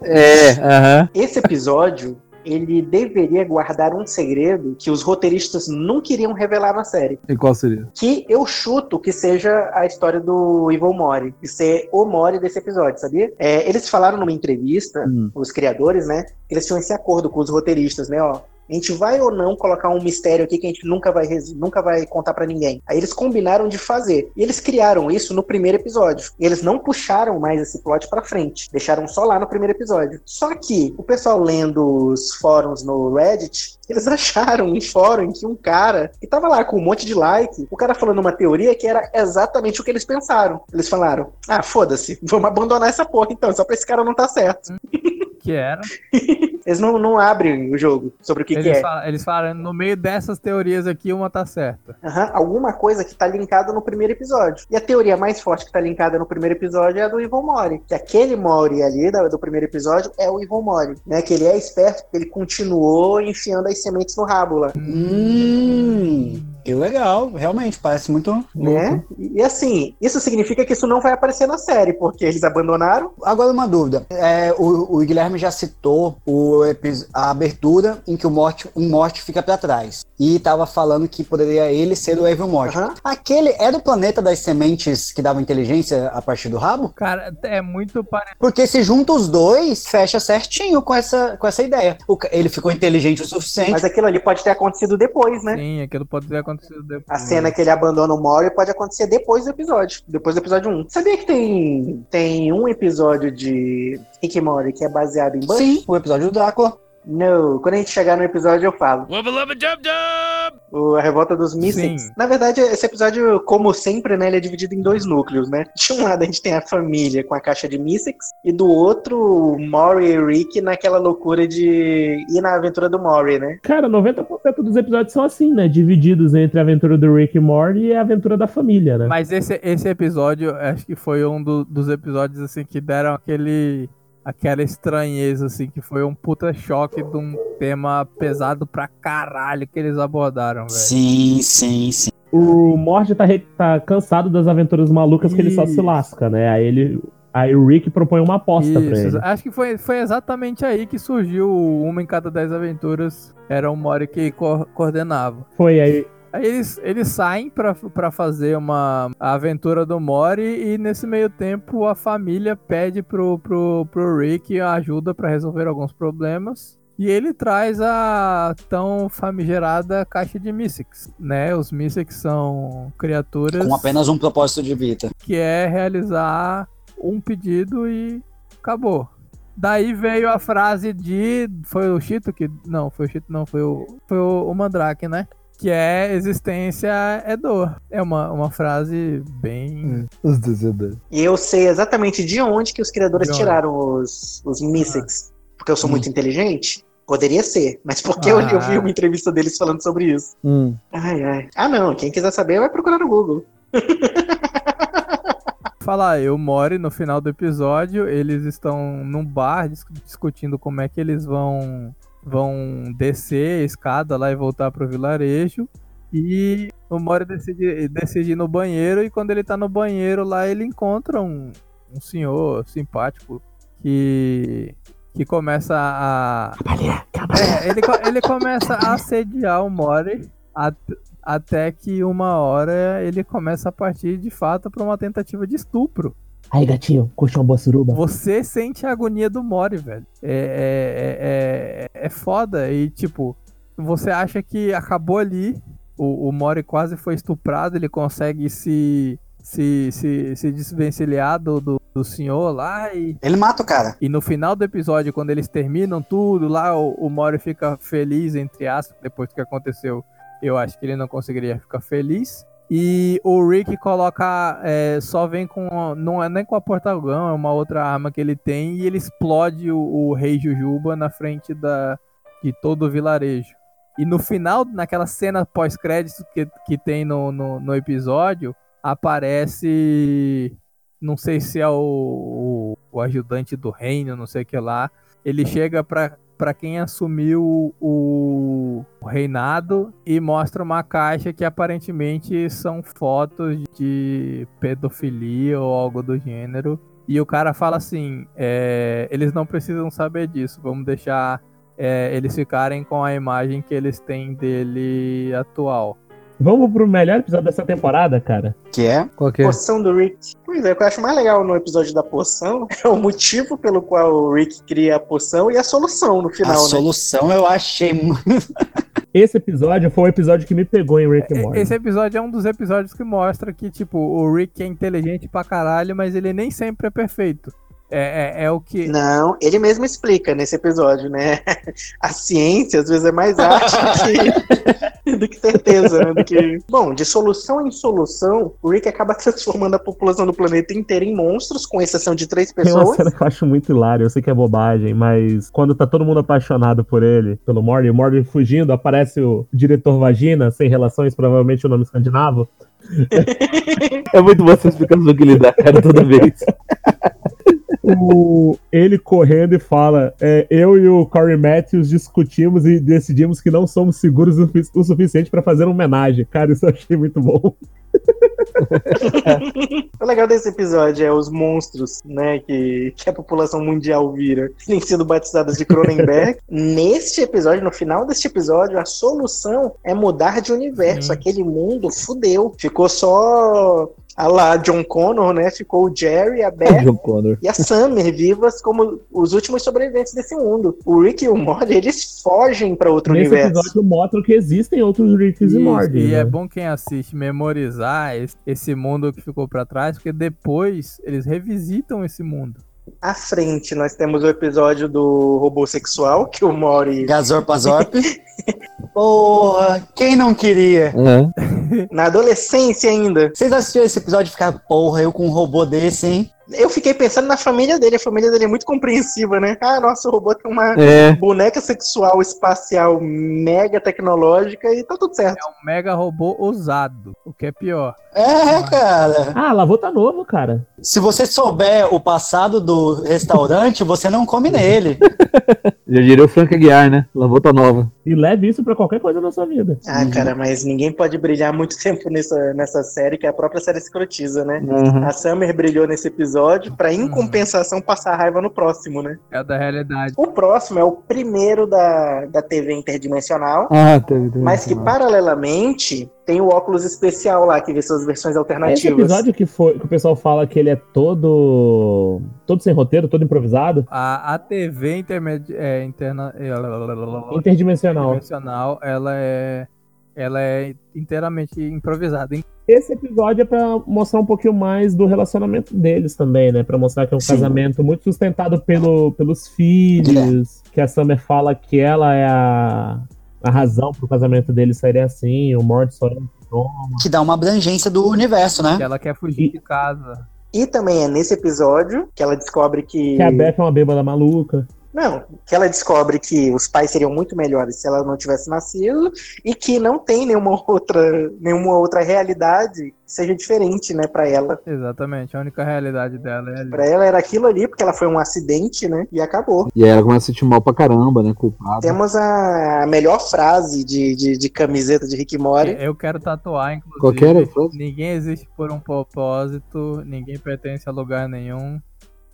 É, aham. Esse episódio, ele deveria guardar um segredo que os roteiristas não queriam revelar na série. E qual seria? Que eu chuto que seja a história do Evil Mori. E ser o Mori desse episódio, sabia? É, eles falaram numa entrevista, Hum. os criadores, né? Que eles tinham esse acordo com os roteiristas, né? Ó, a gente vai ou não colocar um mistério aqui que a gente nunca vai, nunca vai contar pra ninguém. Aí eles combinaram de fazer. E eles criaram isso no primeiro episódio. E eles não puxaram mais esse plot pra frente. Deixaram só lá no primeiro episódio. Só que o pessoal lendo os fóruns no Reddit, eles acharam um fórum em que um cara que tava lá com um monte de like, o cara falando uma teoria que era exatamente o que eles pensaram. Eles falaram: ah, foda-se, vamos abandonar essa porra então, só pra esse cara não tá certo. Que era. Eles não, não abrem o jogo sobre o que, que eles, é. fala- eles falaram, no meio dessas teorias aqui, uma tá certa. Aham, alguma coisa que tá linkada no primeiro episódio. E a teoria mais forte que tá linkada no primeiro episódio é a do Evil Mori. Que aquele Mori ali da- do primeiro episódio é o Evil Mori. Né? Que ele é esperto porque ele continuou enfiando as sementes no rabo lá. Hum, que legal, realmente, parece muito. Né? E, assim, isso significa que isso não vai aparecer na série, porque eles abandonaram. Agora uma dúvida. É, o, o Guilherme já citou o a abertura em que o morte, um morte fica pra trás. E tava falando que poderia ele ser o Evil Morte. Aham. Aquele é do planeta das sementes que davam inteligência a partir do rabo? Cara, é muito parecido. Porque se junta os dois, fecha certinho com essa, com essa ideia. O ele ficou inteligente o suficiente. Mas aquilo ali pode ter acontecido depois, né? Sim, aquilo pode ter acontecido depois. A cena que ele abandona o Mori pode acontecer depois do episódio. Depois do episódio 1. Sabia que tem, tem um episódio de Rick e Morty que é baseado em Bush? Sim, o episódio do Drácula. Não, quando a gente chegar no episódio eu falo. Wubba lubba dub dub! O- a revolta dos Mystics. Sim. Na verdade, esse episódio, como sempre, né, ele é dividido em dois núcleos, né? De um lado a gente tem a família com a caixa de Mystics, e do outro, o Mori e Rick naquela loucura de ir na aventura do Mori, né? Cara, 90% dos episódios são assim, né? Divididos entre a aventura do Rick e Morty e a aventura da família, né? Mas esse, esse episódio, acho que foi um do- dos episódios, assim, que deram aquele... Aquela estranheza, assim, que foi um puta choque de um tema pesado pra caralho que eles abordaram, velho. Sim, sim, sim. O Morty tá, re- tá cansado das aventuras malucas que ele só se Isso. lasca, né? Aí ele. Aí o Rick propõe uma aposta pra Isso, ele. acho que foi, foi exatamente aí que surgiu o uma em cada dez aventuras. Era o Mori que co- coordenava. Foi aí. Aí eles, eles saem pra, pra fazer uma aventura do Mori e nesse meio tempo a família pede pro, pro, pro Rick ajuda pra resolver alguns problemas. E ele traz a tão famigerada caixa de Mystics, né? Os Mystics são criaturas Com apenas um propósito de vida. que é realizar um pedido e acabou. Daí veio a frase de. Foi o Chito que. Não, foi o Chito, não, foi o. Foi o, o Mandrake, né? Que é existência é dor. É uma, uma frase bem. Os desedores. E eu sei exatamente de onde que os criadores tiraram os, os Mystics. Porque eu sou Hum. muito inteligente? Poderia ser, mas porque eu, eu vi Ah. uma entrevista deles falando sobre isso. Hum. Ai, ai. Ah, não, quem quiser saber vai procurar no Google. Falar, eu Mori no final do episódio, eles estão num bar dis- discutindo como é que eles vão vão descer a escada lá e voltar pro vilarejo. E o Mori decide, decide ir no banheiro e quando ele tá no banheiro lá, ele encontra um, um senhor simpático que que começa a É, ele, ele começa a assediar o Mori a- Até que uma hora ele começa a partir de fato pra uma tentativa de estupro. Aí, gatinho, curte uma boa suruba? Você sente a agonia do Mori, velho. É, é, é, é, é foda. E, tipo, você acha que acabou ali. O, o Mori quase foi estuprado. Ele consegue se, se, se, se desvencilhar do, do, do senhor lá. E, Ele mata o cara. e no final do episódio, quando eles terminam tudo, lá o, o Mori fica feliz, entre aspas, depois do que aconteceu. Eu acho que ele não conseguiria ficar feliz. E o Rick coloca. é, só vem com. Não é nem com a porta-gão, é uma outra arma que ele tem. E ele explode o, o Rei Jujuba na frente da, de todo o vilarejo. E no final, naquela cena pós-créditos que, que tem no, no, no episódio, aparece. Não sei se é o, o, o ajudante do reino, não sei o que lá. Ele chega pra, pra quem assumiu o, o reinado e mostra uma caixa que aparentemente são fotos de pedofilia ou algo do gênero. E o cara fala assim: é, eles não precisam saber disso, vamos deixar é, eles ficarem com a imagem que eles têm dele atual. Vamos pro melhor episódio dessa temporada, cara. Que é? Qual que é? Poção do Rick. Pois é, o que eu acho mais legal no episódio da poção é o motivo pelo qual o Rick cria a poção e a solução no A final, né? solução eu achei muito. Esse episódio foi o episódio que me pegou em Rick and Morty. Esse episódio é um dos episódios que mostra que, tipo, o Rick é inteligente pra caralho, mas ele nem sempre é perfeito. É, é, é o que. Não, ele mesmo explica nesse episódio, né? A ciência às vezes é mais arte do que, do que certeza, né? Do que... Bom, de solução em solução, o Rick acaba transformando a população do planeta inteira em monstros, com exceção de três Tem uma pessoas. cena que eu acho muito hilária, eu sei que é bobagem, mas quando tá todo mundo apaixonado por ele, pelo Morty, o Morty fugindo, aparece o diretor Vagina, sem relações, provavelmente o nome escandinavo. É muito boa essa explicação que ele dá, cara, toda vez. O- ele correndo e fala: é, Eu e o Corey Matthews discutimos e decidimos que não somos seguros o, sufici- o suficiente pra fazer uma homenagem. Cara, isso eu achei muito bom. O legal desse episódio é os monstros, né, que, que a população mundial vira, têm sido batizados de Cronenberg. Neste episódio, no final deste episódio, a solução é mudar de universo. Sim. Aquele mundo fudeu. Ficou só a lá John Connor, né? Ficou o Jerry, a Beth John Connor. e a Summer vivas como os últimos sobreviventes desse mundo. O Rick e o Morty, eles fogem pra outro Nesse universo. episódio mostra que existem outros Ricks e Isso, Morty. e né? é bom quem assiste memorizar esse, esse mundo que ficou pra trás, porque depois eles revisitam esse mundo. À frente, nós temos o episódio do robô sexual, que o Mori Gazor Pazorp. Porra, quem não queria? É. Na adolescência ainda. Vocês assistiram esse episódio e ficaram, porra, eu com um robô desse, hein? Eu fiquei pensando na família dele. A família dele é muito compreensiva, né? Ah, nosso robô tem uma É. boneca sexual espacial mega tecnológica e tá tudo certo. É um mega robô usado, o que é pior. É, cara. Ah, Lavô tá novo, cara. Se você souber o passado do restaurante, você não come nele. Já diria o Frank Aguiar, né? Lavota nova. E leve isso pra qualquer coisa na sua vida. Ah, cara, mas ninguém pode brilhar muito tempo nessa, nessa série, que a própria série escrotiza, né? Uhum. A Summer brilhou nesse episódio pra, em compensação, passar raiva no próximo, né? É da realidade. O próximo é o primeiro da, da TV interdimensional, Ah, teve, teve. mas que paralelamente tem o óculos especial lá, que vê suas versões Esse alternativas. episódio que, foi, que o pessoal fala que ele é todo. todo sem roteiro, todo improvisado. A, a TV intermedi é, interna é, Interdimensional. interdimensional, ela é, ela é inteiramente improvisada. Esse episódio é pra mostrar um pouquinho mais do relacionamento deles também, né? Pra mostrar que é um Sim. casamento muito sustentado pelo, pelos filhos. Que a Summer fala que ela é a, a razão pro casamento deles sair assim. O Mort só é um sintoma. Que dá uma abrangência do universo, né? Que ela quer fugir de casa. E também é nesse episódio que ela descobre que. Que a Beth é uma bêbada maluca. Não, que ela descobre que os pais seriam muito melhores se ela não tivesse nascido e que não tem nenhuma outra, nenhuma outra realidade que seja diferente, né, pra ela. Exatamente, a única realidade dela é ali. Pra ela era aquilo ali, porque ela foi um acidente, né, e acabou. E aí ela começa a sentir mal pra caramba, né? Culpada. Temos a melhor frase de, de, de camiseta de Rick Mori. Eu quero tatuar, inclusive. Qualquer frase? Ninguém existe por um propósito, ninguém pertence a lugar nenhum.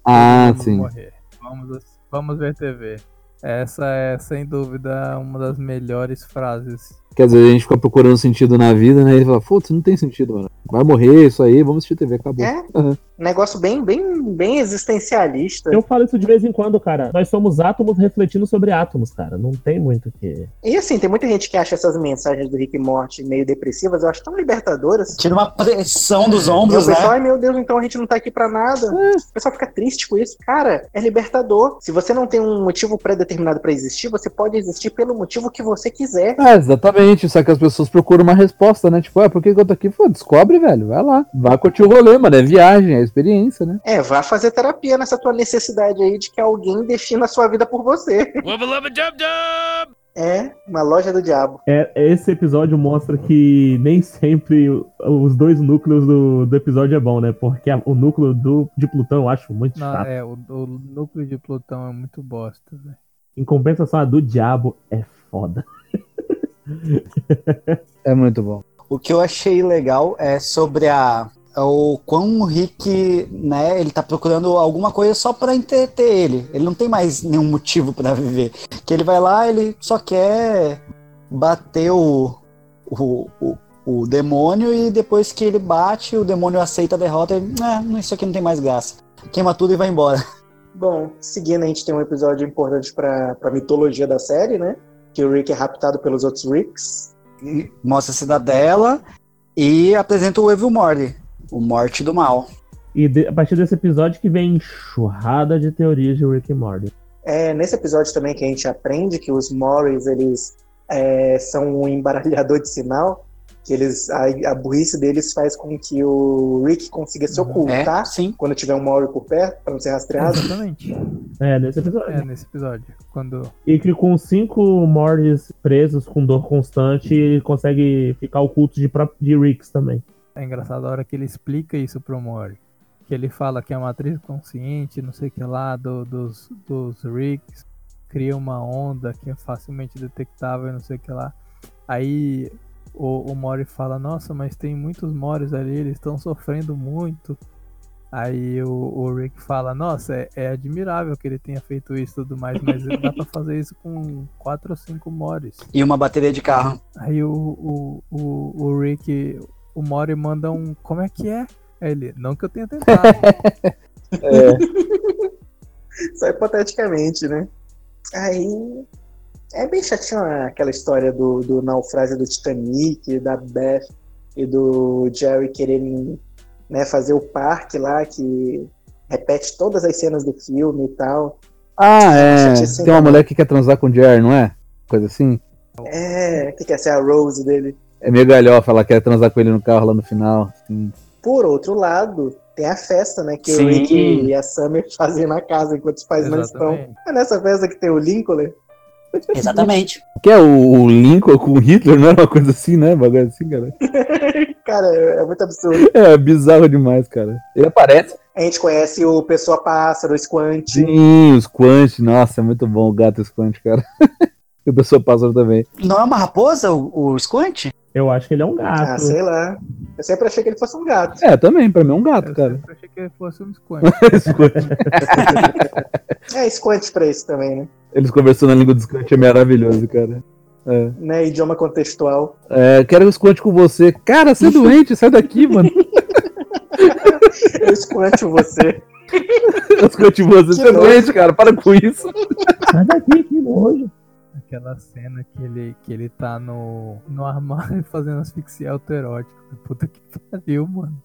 Ah, Vamos sim. morrer. Vamos, vamos ver TV. Essa é, sem dúvida, uma das melhores frases. Que às vezes a gente fica procurando sentido na vida, né? E fala, putz, não tem sentido, mano. Vai morrer isso aí, vamos assistir TV, acabou. É. Uhum. Negócio bem, bem, bem existencialista. Eu falo isso de vez em quando, cara. Nós somos átomos refletindo sobre átomos, cara. Não tem muito o que. E assim, tem muita gente que acha essas mensagens do Rick e Morty meio depressivas, eu acho tão libertadoras. Tira uma pressão dos E o ombros, pessoal, né? ai meu Deus, então a gente não tá aqui pra nada. O pessoal fica triste com isso. Cara, é libertador. Se você não tem um motivo pré-determinado pra existir, você pode existir pelo motivo que você quiser. É, exatamente. Só que as pessoas procuram uma resposta, né? Tipo, ah, por que, que eu tô aqui? Pô, descobre, velho. Vai lá. Vai curtir o rolê, mano. É viagem, é experiência, né? É, vá fazer terapia nessa tua necessidade aí de que alguém defina a sua vida por você. Dub dub! É, uma loja do diabo. É, esse episódio mostra que nem sempre os dois núcleos do, do episódio é bom, né? Porque a- o núcleo do, de Plutão eu acho muito Não, chato. é, o, o núcleo de Plutão é muito bosta, velho. Em compensação, a do diabo é foda. É muito bom. O que eu achei legal é sobre a o quão o Rick, né, ele tá procurando alguma coisa só pra entreter ele. Ele não tem mais nenhum motivo pra viver. Que ele vai lá, ele só quer bater o, o, o, o demônio e depois que ele bate, o demônio aceita a derrota e, ah, isso aqui não tem mais graça. Queima tudo e vai embora. Bom, seguindo, a gente tem um episódio importante pra, pra mitologia da série, né? Que o Rick é raptado pelos outros Ricks. Mostra a cidadela e apresenta o Evil Morty, o Morte do Mal. E de- a partir desse episódio que vem enxurrada de teorias de Rick e Morty. É nesse episódio também que a gente aprende que os Morris, eles é, são um embaralhador de sinal, que eles a, a burrice deles faz com que o Rick consiga se É, ocultar sim. quando tiver um Mori por perto, pra não ser rastreado. Exatamente. É, nesse episódio. É, nesse episódio. Quando. E que com cinco Mortys presos com dor constante, ele consegue ficar oculto de, de Ricks também. É engraçado a hora que ele explica isso pro Mori. Que ele fala que a matriz consciente, não sei o que lá, do- dos, dos Ricks, cria uma onda que é facilmente detectável, não sei o que lá. Aí o, o Mori fala, nossa, mas tem muitos Moris ali, eles estão sofrendo muito. Aí o, o Rick fala, nossa, é, é admirável que ele tenha feito isso e tudo mais, mas dá pra fazer isso com quatro ou cinco Moris. E uma bateria de carro. Aí o, o, o, o Rick, o Mori manda um. Como é que é? Aí Ele, não que eu tenha tentado. Só hipoteticamente, né? Aí é bem chatinho aquela história do, do naufrágio do Titanic, da Beth e do Jerry quererem né, fazer o parque lá, que repete todas as cenas do filme e tal. Ah, é. Tem uma mulher que quer transar com o Jerry, não é? Coisa assim. É, que quer ser a Rose dele. É meio galhofa, ela quer transar com ele no carro lá no final. assim. Por outro lado, tem a festa, né? Que Sim. o Rick e a Summer fazem na casa enquanto os pais não estão. Exatamente. É nessa festa que tem o Lincoln. Exatamente. Que é o, o Lincoln com o Hitler, não era uma coisa assim, né? Bagulho assim, cara. Cara, é muito absurdo. É bizarro demais, cara. Ele aparece. A gente conhece o Pessoa Pássaro, o Squant. Sim, os Quant. Nossa, é muito bom o gato Squant, cara. e o pessoa pássaro também. Não é uma raposa, o, o Squant? Eu acho que ele é um gato. Ah, sei lá. Eu sempre achei que ele fosse um gato. É, também, pra mim é um gato, Eu cara. sempre achei que ele fosse um squint. Squant. É, Squant pra isso também, né? Eles conversando na língua do Squant é maravilhoso, cara. É. né? Idioma contextual. É, quero o Squant com você. Cara, você é doente, sai daqui, mano. Eu Squant você. Eu Squant com você, você é doente, cara. Para com isso. Sai daqui, que nojo. Aquela cena que ele, que ele tá no, no armário fazendo asfixia autoerótica. Puta que pariu, mano.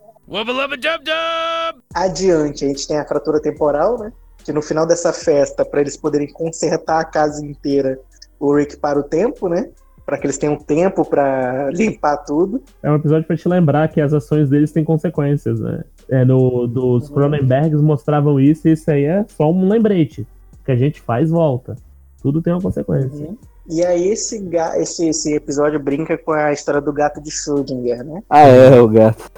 Adiante, a gente tem a fratura temporal, né? Que no final dessa festa, pra eles poderem consertar a casa inteira, o Rick para o tempo, né? Pra que eles tenham tempo pra limpar tudo. É um episódio pra te lembrar que as ações deles têm consequências, né? É, no, dos Cronenbergs mostravam isso e isso aí é só um lembrete. O que a gente faz, volta. Tudo tem uma consequência. E aí esse, ga- esse, esse episódio brinca com a história do gato de Schrödinger, né? Ah, é, o gato.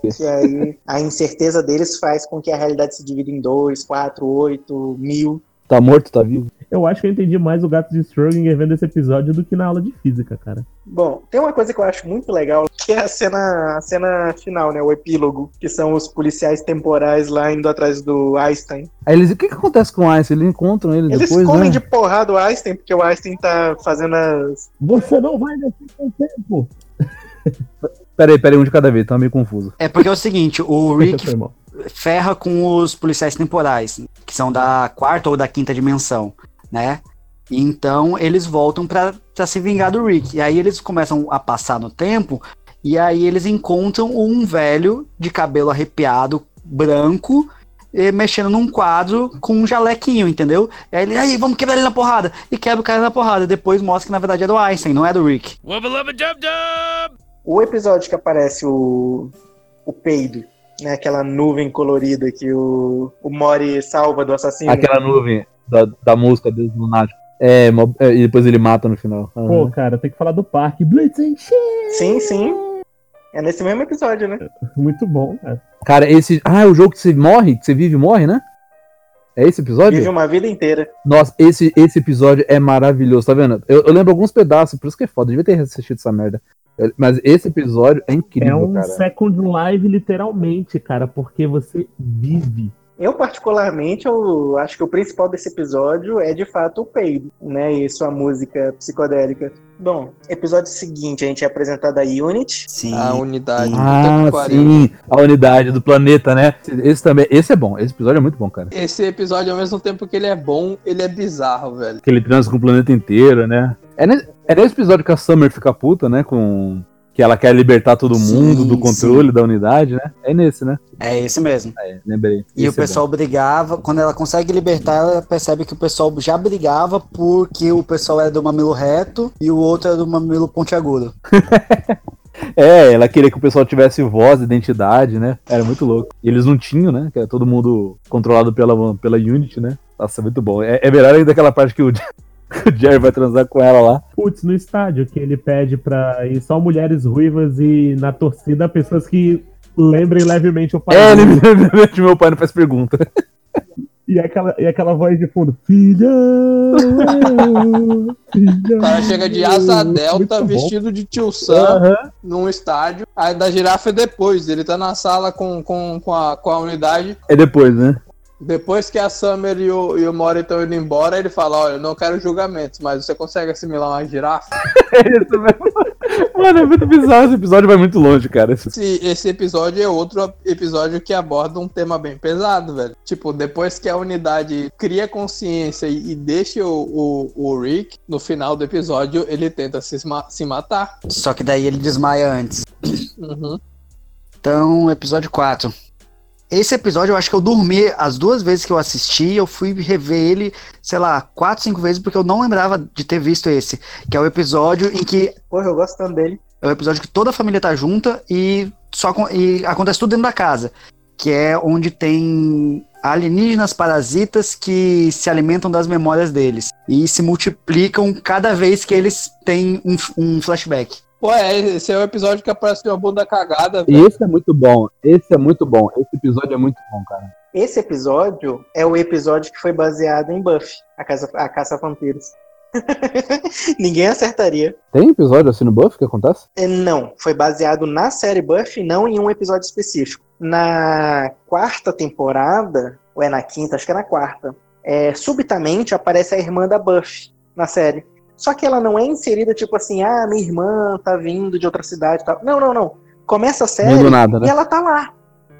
Que aí a incerteza deles faz com que a realidade se divida em dois, quatro, oito, mil. Tá morto, tá vivo? Eu acho que eu entendi mais o gato de Schrödinger vendo esse episódio do que na aula de física, cara. Bom, tem uma coisa que eu acho muito legal, que é a cena, a cena final, né? O epílogo, que são os policiais temporais lá indo atrás do Einstein. Aí eles, o que, que acontece com o Einstein? Eles encontram ele Eles depois, comem né? de porrada o Einstein, porque o Einstein tá fazendo as. Você não vai descer com o tempo. Peraí, peraí, um de cada vez, tá meio confuso. É porque é o seguinte, o Rick ferra com os policiais temporais, que são da quarta ou da quinta dimensão, né? Então eles voltam pra, pra se vingar do Rick. E aí eles começam a passar no tempo, e aí eles encontram um velho de cabelo arrepiado, branco, mexendo num quadro com um jalequinho, entendeu? E aí ele, aí, vamos quebrar ele na porrada. E quebra o cara na porrada. Depois mostra que na verdade é do Einstein, não é do Rick. Wubba lubba dub dub! O episódio que aparece o. o peido, né? Aquela nuvem colorida que o, o Mori salva do assassino. Aquela nuvem da, da música dos lunáticos. É, é, e depois ele mata no final. Aham. Pô, cara, tem que falar do parque. Blitz and Sim, sim. É nesse mesmo episódio, né? Muito bom, cara. Cara, esse. Ah, é o jogo que você morre, que você vive e morre, né? É esse episódio? Vive uma vida inteira. Nossa, esse, esse episódio é maravilhoso, tá vendo? Eu, eu lembro alguns pedaços, por isso que é foda, eu devia ter assistido essa merda. Eu- Mas esse episódio é incrível, é um cara. Second Life, literalmente, cara, porque você vive. Eu, particularmente, eu acho que o principal desse episódio é de fato o peido, né? E sua música psicodélica. Bom, episódio seguinte, a gente é apresentado a Unity. Sim. A unidade. Ah, sim, a unidade do planeta, né? Esse também, esse é bom, esse episódio é muito bom, cara. Esse episódio, ao mesmo tempo que ele é bom, ele é bizarro, velho. Que ele transa com o planeta inteiro, né? É, é nesse episódio que a Summer fica puta, né? Com. Que ela quer libertar todo Sim, mundo do controle da unidade, né? É nesse, né? É esse mesmo. É, lembrei. E o Esse é pessoal brigava, quando ela consegue libertar, ela percebe que o pessoal já brigava porque o pessoal era do mamilo reto e o outro era do mamilo pontiagudo. É, ela queria que o pessoal tivesse voz, identidade, né? Era muito louco. E eles não tinham, né? Que era todo mundo controlado pela, pela Unity, né? Nossa, muito bom. É, é melhor ainda aquela parte que o, o Jerry vai transar com ela lá. Putz, no estádio, que ele pede pra ir só mulheres ruivas e na torcida pessoas que lembrem levemente o pai. É, de meu pai não faz pergunta. E, aquela, e aquela voz de fundo, filha, filha. O cara chega de asa Muito delta, bom. vestido de tio Sam, Aham. num estádio. Aí da girafa é depois. Ele tá na sala com, com, com, a, com a unidade. É depois, né? Depois que a Summer e o, e o Mori estão indo embora, ele fala: Olha, eu não quero julgamentos, mas você consegue assimilar uma girafa? É isso mesmo. Mano, é muito bizarro. Esse episódio vai muito longe, cara. Esse, esse episódio é outro episódio que aborda um tema bem pesado, velho. Tipo, depois que a unidade cria consciência e, e deixa o, o, o Rick, no final do episódio, ele tenta se, se matar. Só que daí ele desmaia antes. Uhum. Então, episódio 4. Esse episódio eu acho que eu dormi as duas vezes que eu assisti, eu fui rever ele, sei lá, quatro, cinco vezes, porque eu não lembrava de ter visto esse. Que é o episódio em que Porra, eu gosto tanto dele. É o episódio que toda a família tá junta e só e acontece tudo dentro da casa, que é onde tem alienígenas parasitas que se alimentam das memórias deles e se multiplicam cada vez que eles têm um, um flashback. Pô, é, esse é o episódio que aparece uma bunda cagada, E velho. esse é muito bom. Esse é muito bom. Esse episódio é muito bom, cara. Esse episódio é o episódio que foi baseado em Buffy, a, casa, a Caça a Vampiros. Ninguém acertaria. Tem episódio assim no Buff que acontece? É, Não, foi baseado na série Buffy, não em um episódio específico. Na quarta temporada, ou é na quinta, acho que é na quarta, é, subitamente aparece a irmã da Buffy na série. Só que ela não é inserida tipo assim, ah, minha irmã tá vindo de outra cidade e tal. Não, não, não. Começa a série nada, e né? ela tá lá.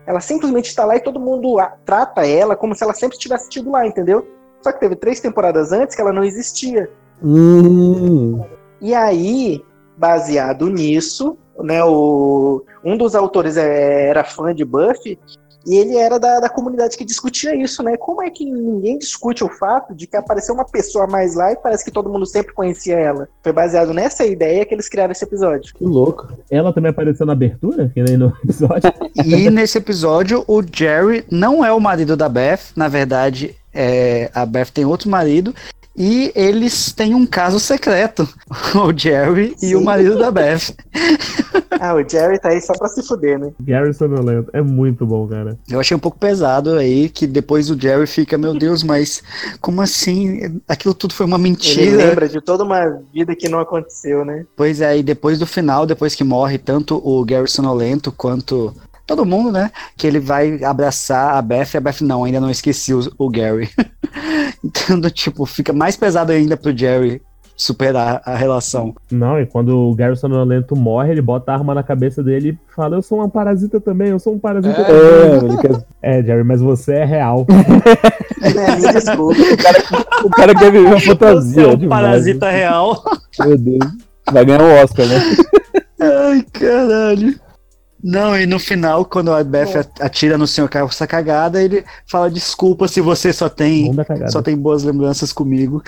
Ela simplesmente está lá e todo mundo trata ela como se ela sempre tivesse tido lá, entendeu? Só que teve três temporadas antes que ela não existia. Hum, E aí, baseado nisso, né, o, um dos autores é- era fã de Buffy e ele era da, da comunidade que discutia isso, né? Como é que ninguém discute o fato de que apareceu uma pessoa mais lá e parece que todo mundo sempre conhecia ela? Foi baseado nessa ideia que eles criaram esse episódio. que louco. Ela também apareceu na abertura, que nem no episódio. E nesse episódio, o Jerry não é o marido da Beth, na verdade, é, a Beth tem outro marido, E eles têm um caso secreto. O Jerry e Sim. o marido da Beth. Ah, o Jerry tá aí só pra se fuder, né? Garrison Olento. É muito bom, cara. Eu achei um pouco pesado aí, que depois o Jerry fica, meu Deus, mas como assim? Aquilo tudo foi uma Ele mentira. lembra de toda uma vida que não aconteceu, né? Pois é, e depois do final, depois que morre tanto o Gary Sonolento quanto todo mundo, né? Que ele vai abraçar a Beth e a Beth não, ainda não esqueci o, o Gary. então, tipo, fica mais pesado ainda pro Jerry superar a relação. Não, e quando o Garrison Olento morre, ele bota a arma na cabeça dele e fala: Eu sou uma parasita também, eu sou um parasita É. também. É, É, Jerry, mas você é real. É, me desculpa. o cara quer viver uma Você é fantasia. um demais. parasita real. Meu Deus. Vai ganhar o Oscar, né? Ai, caralho. Não, e no final, quando a Beth at- atira no senhor carro essa cagada, ele fala desculpa se você só tem só tem boas lembranças comigo.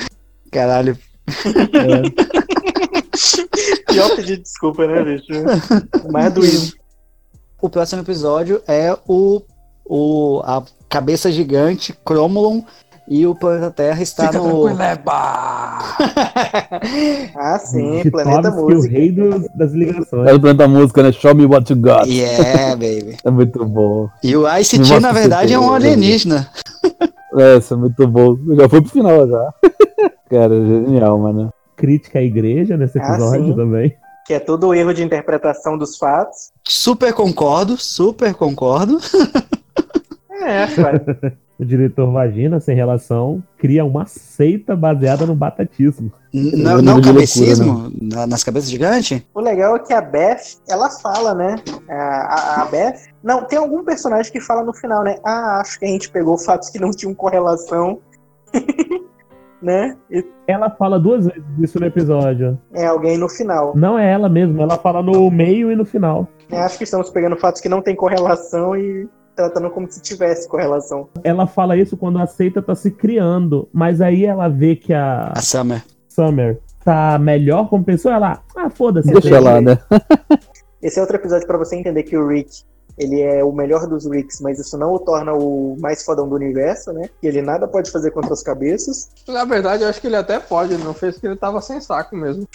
Caralho. Pior pedir desculpa, né, bicho? Mais doído. O próximo episódio é o, o a cabeça gigante Cromulon e o planeta Terra está Fica no é pá. Ah, sim, Planeta Titovski, o Música. rei do- das ligações. É do planeta música, né? Show me what you got. Yeah, baby. É muito bom. E o Me ICT, mostra na o verdade, é um seu alienígena. É, isso é muito bom. Já foi pro final já. Cara, genial, mano. Crítica à igreja nesse Ah, episódio sim. também. Que é todo o erro de interpretação dos fatos. Super concordo, super concordo. É, cara. O diretor Vagina, sem relação, cria uma seita baseada no batatismo. Não, não cabecismo na- nas cabeças gigantes? O legal é que a Beth, ela fala, né? A, a- a Beth. Não, tem algum personagem que fala no final, né? Ah, acho que a gente pegou fatos que não tinham correlação. né? E Ela fala duas vezes isso no episódio. é alguém no final. Não é ela mesma, ela fala no meio e no final. É, acho que estamos pegando fatos que não têm correlação e tratando como se tivesse correlação. Ela fala isso quando a seita tá se criando, mas aí ela vê que a A Summer. Summer tá melhor como pessoa, ela, ah, foda-se. Deixa lá, né? Esse é outro episódio pra você entender que o Rick, ele é o melhor dos Ricks, mas isso não o torna o mais fodão do universo, né? E ele nada pode fazer contra as cabeças. Na verdade, eu acho que ele até pode, ele não fez porque ele tava sem saco mesmo.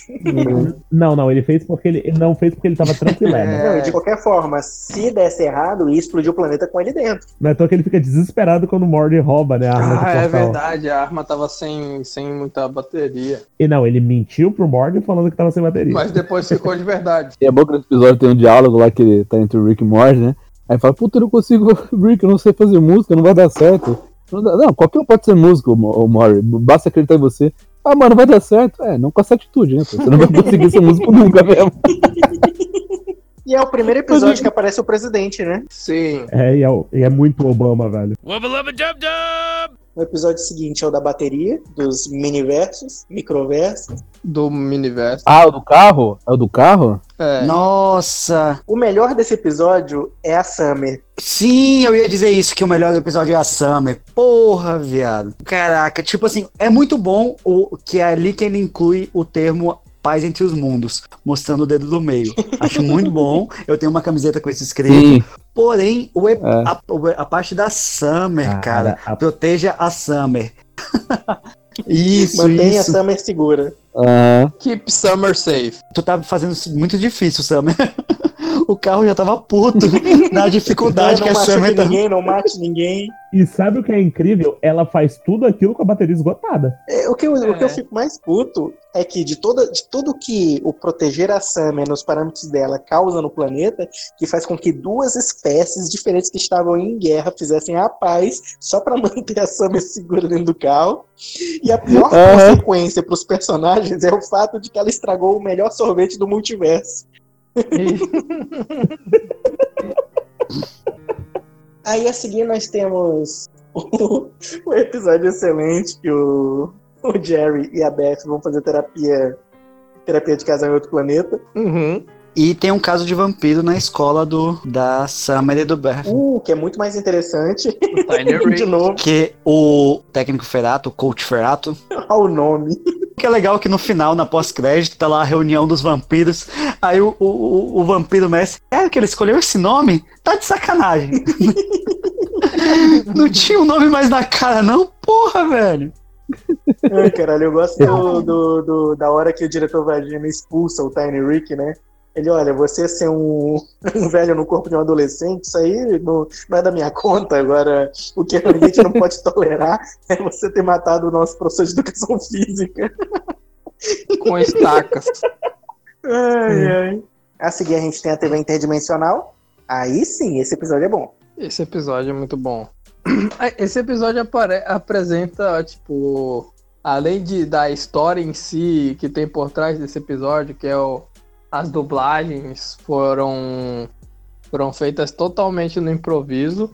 Não, não, ele fez porque ele, ele não fez porque ele tava tranquilo. É. Não, e de qualquer forma, se desse errado, ia explodir o planeta com ele dentro. Não é que ele fica desesperado quando o Morty rouba, né, a arma do Ah, é verdade, a arma tava sem, sem muita bateria. E não, ele mentiu pro Morty falando que tava sem bateria. Mas depois ficou de verdade. E é bom que nesse episódio tem um diálogo lá que ele tá entre o Rick e o Morty, né? Aí fala, puta, eu não consigo, Rick, eu não sei fazer música, não vai dar certo. Não, dá- não qualquer um pode ser músico, o Morty, basta acreditar em você. Ah, mano, vai dar certo. É, não com essa atitude, né? Você não vai conseguir ser músico nunca mesmo. E é o primeiro episódio que aparece o presidente, né? Sim. É, e é, e é muito Obama, velho. Wubba lubba dub dub! O episódio seguinte é o da bateria, dos miniversos, microversos. Do miniverso. Ah, o do carro? É o do carro? É. Nossa! O melhor desse episódio é a Summer. Sim, eu ia dizer isso, que o melhor episódio é a Summer. Porra, viado. Caraca, tipo assim, é muito bom o que é ali que ele inclui o termo paz entre os mundos, mostrando o dedo do meio. Acho muito bom. Eu tenho uma camiseta com esse escrito. Sim. Porém, o É. a, a parte da Summer, Cara, cara, a- proteja a Summer. isso, Mantenha isso. a Summer segura. Ah, Keep Summer safe. Tu tá fazendo isso muito difícil, Summer. o carro já tava puto na dificuldade não que a Summer tá. ninguém, não mate ninguém. E sabe o que é incrível? Ela faz tudo aquilo com a bateria esgotada. É, o, que eu, o que eu É. fico mais puto é que de, toda, de tudo que o proteger a Summer nos parâmetros dela causa no planeta, que faz com que duas espécies diferentes que estavam em guerra fizessem a paz só pra manter a Summer segura dentro do carro. E a pior Aham. consequência pros personagens é o fato de que ela estragou o melhor sorvete do multiverso. Aí a seguir nós temos o, o episódio excelente que o, o Jerry e a Beth vão fazer terapia terapia de casal em outro planeta. Uhum. E tem um caso de vampiro na escola do da Summer e do Beth. Uh, que é muito mais interessante. De novo, Que o técnico Ferato, o coach Ferato, ao nome. Que é legal que no final, na pós-crédito, tá lá a reunião dos vampiros. Aí o, o, o- o vampiro mestre, é que ele escolheu esse nome? Tá de sacanagem. não tinha um nome mais na cara, não? Porra, velho. Ai, caralho, eu gosto do, do- do- da hora que o diretor Vagina expulsa o Tiny Rick, né? Ele, olha, você ser um, um velho no corpo de um adolescente, isso aí não, não é da minha conta. Agora, o que a gente não pode tolerar é você ter matado o nosso professor de educação física. Com estacas. Ai, ai. A seguir a gente tem a TV interdimensional. Aí sim, esse episódio é bom. Esse episódio é muito bom. Esse episódio apare- apresenta, tipo, além de da história em si que tem por trás desse episódio, que é o, as dublagens foram foram feitas totalmente no improviso.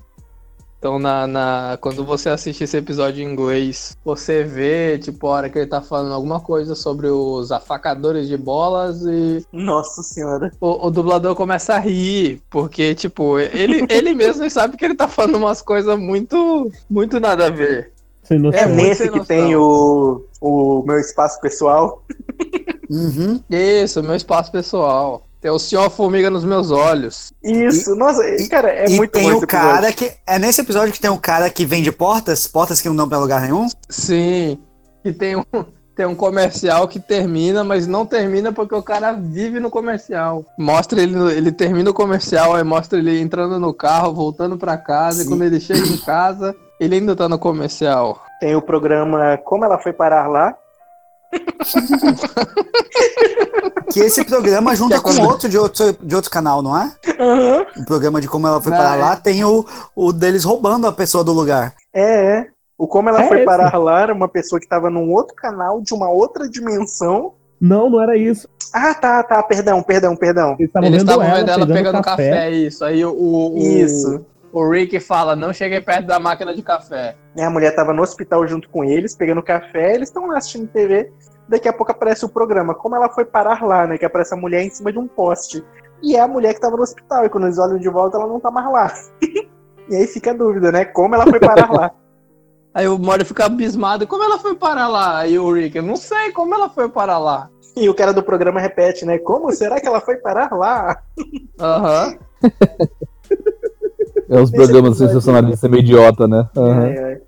Então, na, na- quando você assiste esse episódio em inglês, você vê, tipo, a hora que ele tá falando alguma coisa sobre os afacadores de bolas e Nossa senhora. o, o dublador começa a rir, porque, tipo, ele, ele mesmo sabe que ele tá falando umas coisas muito, muito nada a ver. É nesse que tem o, o meu espaço pessoal. Uhum. Isso, meu espaço pessoal. Tem o senhor formiga nos meus olhos. Isso, nossa, cara, é e muito tem bom o episódio. cara que. É nesse episódio que tem um cara que vende portas, portas que não dão pra lugar nenhum. Sim. E tem um, tem um comercial que termina, mas não termina porque o cara vive no comercial. Mostra ele, ele termina o comercial, aí mostra ele entrando no carro, voltando pra casa, e Sim. quando ele chega em casa, ele ainda tá no comercial. Tem o programa Como Ela Foi Parar Lá. Que esse programa junta com outro de outro, de outro canal, não é? Aham. O programa de como ela foi Não, para é. lá tem o, o deles roubando a pessoa do lugar. É, é. O Como Ela É Foi esse? Parar Lá era uma pessoa que tava num outro canal, de uma outra dimensão. Não, não era isso. Ah, tá, tá, perdão, perdão, perdão. Eles estavam vendo ela, vendo ela pegando, pegando café. café. isso. Aí o, o, Isso. O Rick fala, não cheguei perto da máquina de café. E a mulher tava no hospital junto com eles, pegando café, eles estão lá assistindo TV. Daqui a pouco aparece o programa. Como ela foi parar lá, né? Que aparece a mulher em cima de um poste. E é a mulher que tava no hospital. E quando eles olham de volta, ela não tá mais lá. e aí fica a dúvida, né? Como ela foi parar lá? Aí o Mori fica abismado, como ela foi parar lá? Aí o Rick, eu não sei como ela foi parar lá. E o cara do programa repete, né? Como será que ela foi parar lá? Aham. É os Esse programas episódio- sensacionalistas meio idiota, né? Aham. É, é.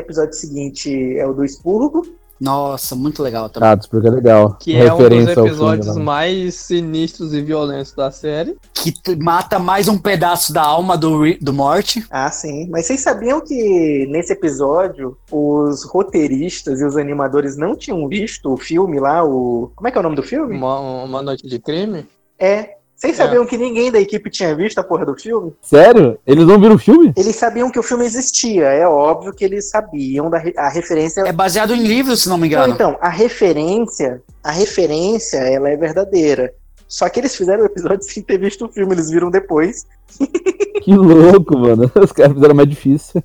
Episódio seguinte é o do expurgo. Nossa, muito legal também. Ah, porque é legal. Que é um dos Referência episódios filme, né? mais sinistros e violentos da série. Que mata mais um pedaço da alma do, do Morte. Ah, sim. Mas vocês sabiam que nesse episódio os roteiristas e os animadores não tinham visto o filme lá, o. Como é que é o nome do filme? Uma, uma noite de crime. É. Vocês É. sabiam que ninguém da equipe tinha visto a porra do filme? Sério? Eles não viram o filme? Eles sabiam que o filme existia. É óbvio que eles sabiam da re- a referência. É baseado em livros, se não me Não, engano. então, a referência, a referência, ela é verdadeira. Só que eles fizeram o episódio sem ter visto o filme, eles viram depois. Que louco, mano. Os caras fizeram mais difícil.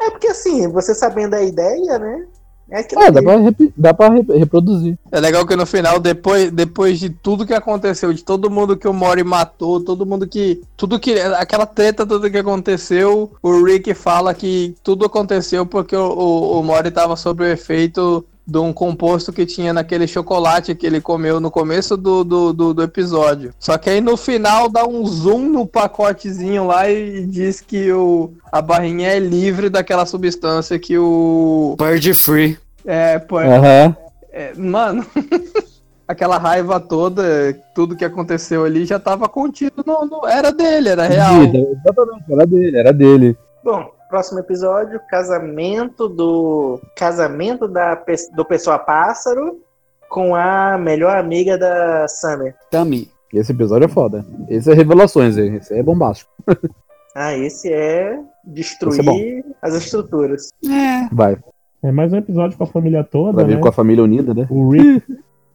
É porque assim, você sabendo a ideia, né? É É, dá pra, dá pra re- reproduzir. É legal que no final, depois, depois de tudo que aconteceu, de todo mundo que o Mori matou, todo mundo que. Tudo que. Aquela treta, tudo que aconteceu, o Rick fala que tudo aconteceu porque o, o, o Mori tava sob o efeito de um composto que tinha naquele chocolate que ele comeu no começo do, do, do, do episódio. Só que aí no final dá um zoom no pacotezinho lá e diz que o, a barrinha é livre daquela substância que o. Bird Free. É, pô, é, mano, aquela raiva toda, tudo que aconteceu ali já tava contido, no, no- era dele, era real. Vida, Exatamente, era dele, era dele. Bom, próximo episódio, casamento do casamento da do pessoa pássaro com a melhor amiga da Summer. Tami. Esse episódio é foda. Esse é revelações aí. Esse é bombástico. Ah, esse é Esse é destruir as estruturas. É. Vai. É mais um episódio com a família toda, Pra vir né? com a família unida, né? O Rick,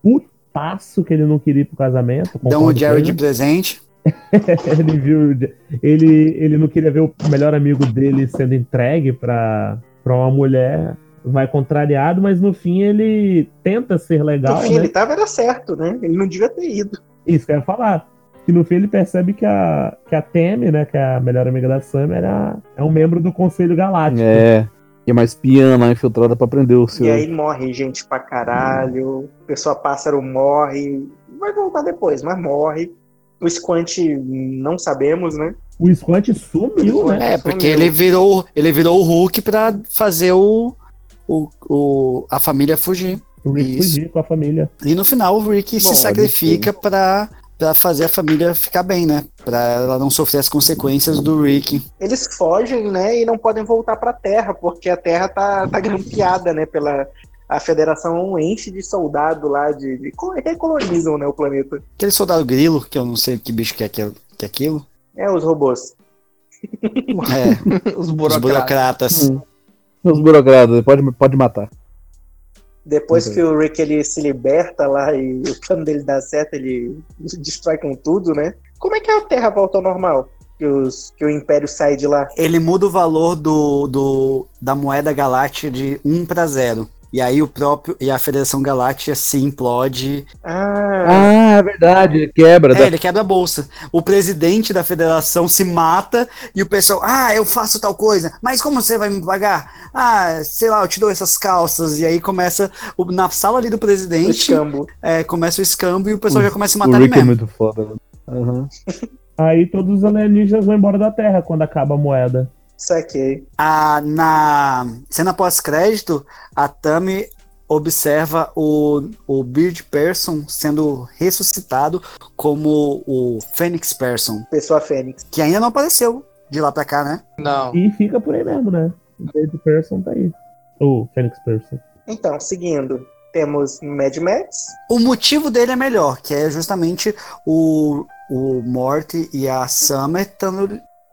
putaço que ele não queria ir pro casamento. Dão o Jerry de presente. ele viu. Ele, ele não queria ver o melhor amigo dele sendo entregue pra, pra uma mulher. Vai contrariado, mas no fim ele tenta ser legal, no fim, né? ele tava era certo, né? Ele não devia ter ido. Isso que eu ia falar. Que no fim ele percebe que a, que a Temi, né, que é a melhor amiga da Sam, era, é um membro do Conselho Galáctico. É. E mais piana lá infiltrada pra prender o seu. E aí morre gente pra caralho. Pessoa pássaro morre. Vai voltar depois, mas morre. O Squant não sabemos, né? O Squant sumiu, né? É, porque ele virou, ele virou o Hulk pra fazer o, o, o, a família fugir. O Rick Isso. fugir com a família. E no final o Rick Bom, se sacrifica pra, pra fazer a família ficar bem, né? Pra ela não sofrer as consequências do Rick. Eles fogem, né, e não podem voltar pra Terra, porque a Terra tá, tá grampeada, né, pela... A federação enche de soldado lá, de, de co- recolonizam, né, o planeta. Aquele soldado grilo, que eu não sei que bicho que é aquilo. Que é aquilo. É, os robôs. É, Os os burocratas. burocratas. Hum. Os burocratas, pode, pode matar. Depois Ok. que o Rick ele se liberta lá e o plano dele dá certo, ele destrói com tudo, né? Como é que a Terra volta ao normal? Que, os, que o Império sai de lá? Ele muda o valor do, do, da moeda galáctea de 1 para 0. E aí o próprio. E a Federação Galáctea se implode. Ah, Ah, é verdade, quebra. É, da- ele quebra a bolsa. O presidente da federação se mata e o pessoal, ah, eu faço tal coisa, mas como você vai me pagar? Ah, sei lá, eu te dou essas calças. E aí começa, o- na sala ali do o presidente, escambo. é, começa o escambo e o pessoal O- já começa a O matar ele Rick é mesmo. muito foda. mano. Aham. Aí todos os alienígenas vão embora da Terra quando acaba a moeda. Saquei. A, na cena pós-crédito, a Tami observa o, o Beard Person sendo ressuscitado como o Phoenix Person, Pessoa Fênix. que ainda não apareceu de lá pra cá, né? Não. E fica por aí mesmo, né? O David Person tá aí. O Phoenix Person. Então, seguindo, temos Mad Max. O motivo dele é melhor, que é justamente o, o Morty e a Summer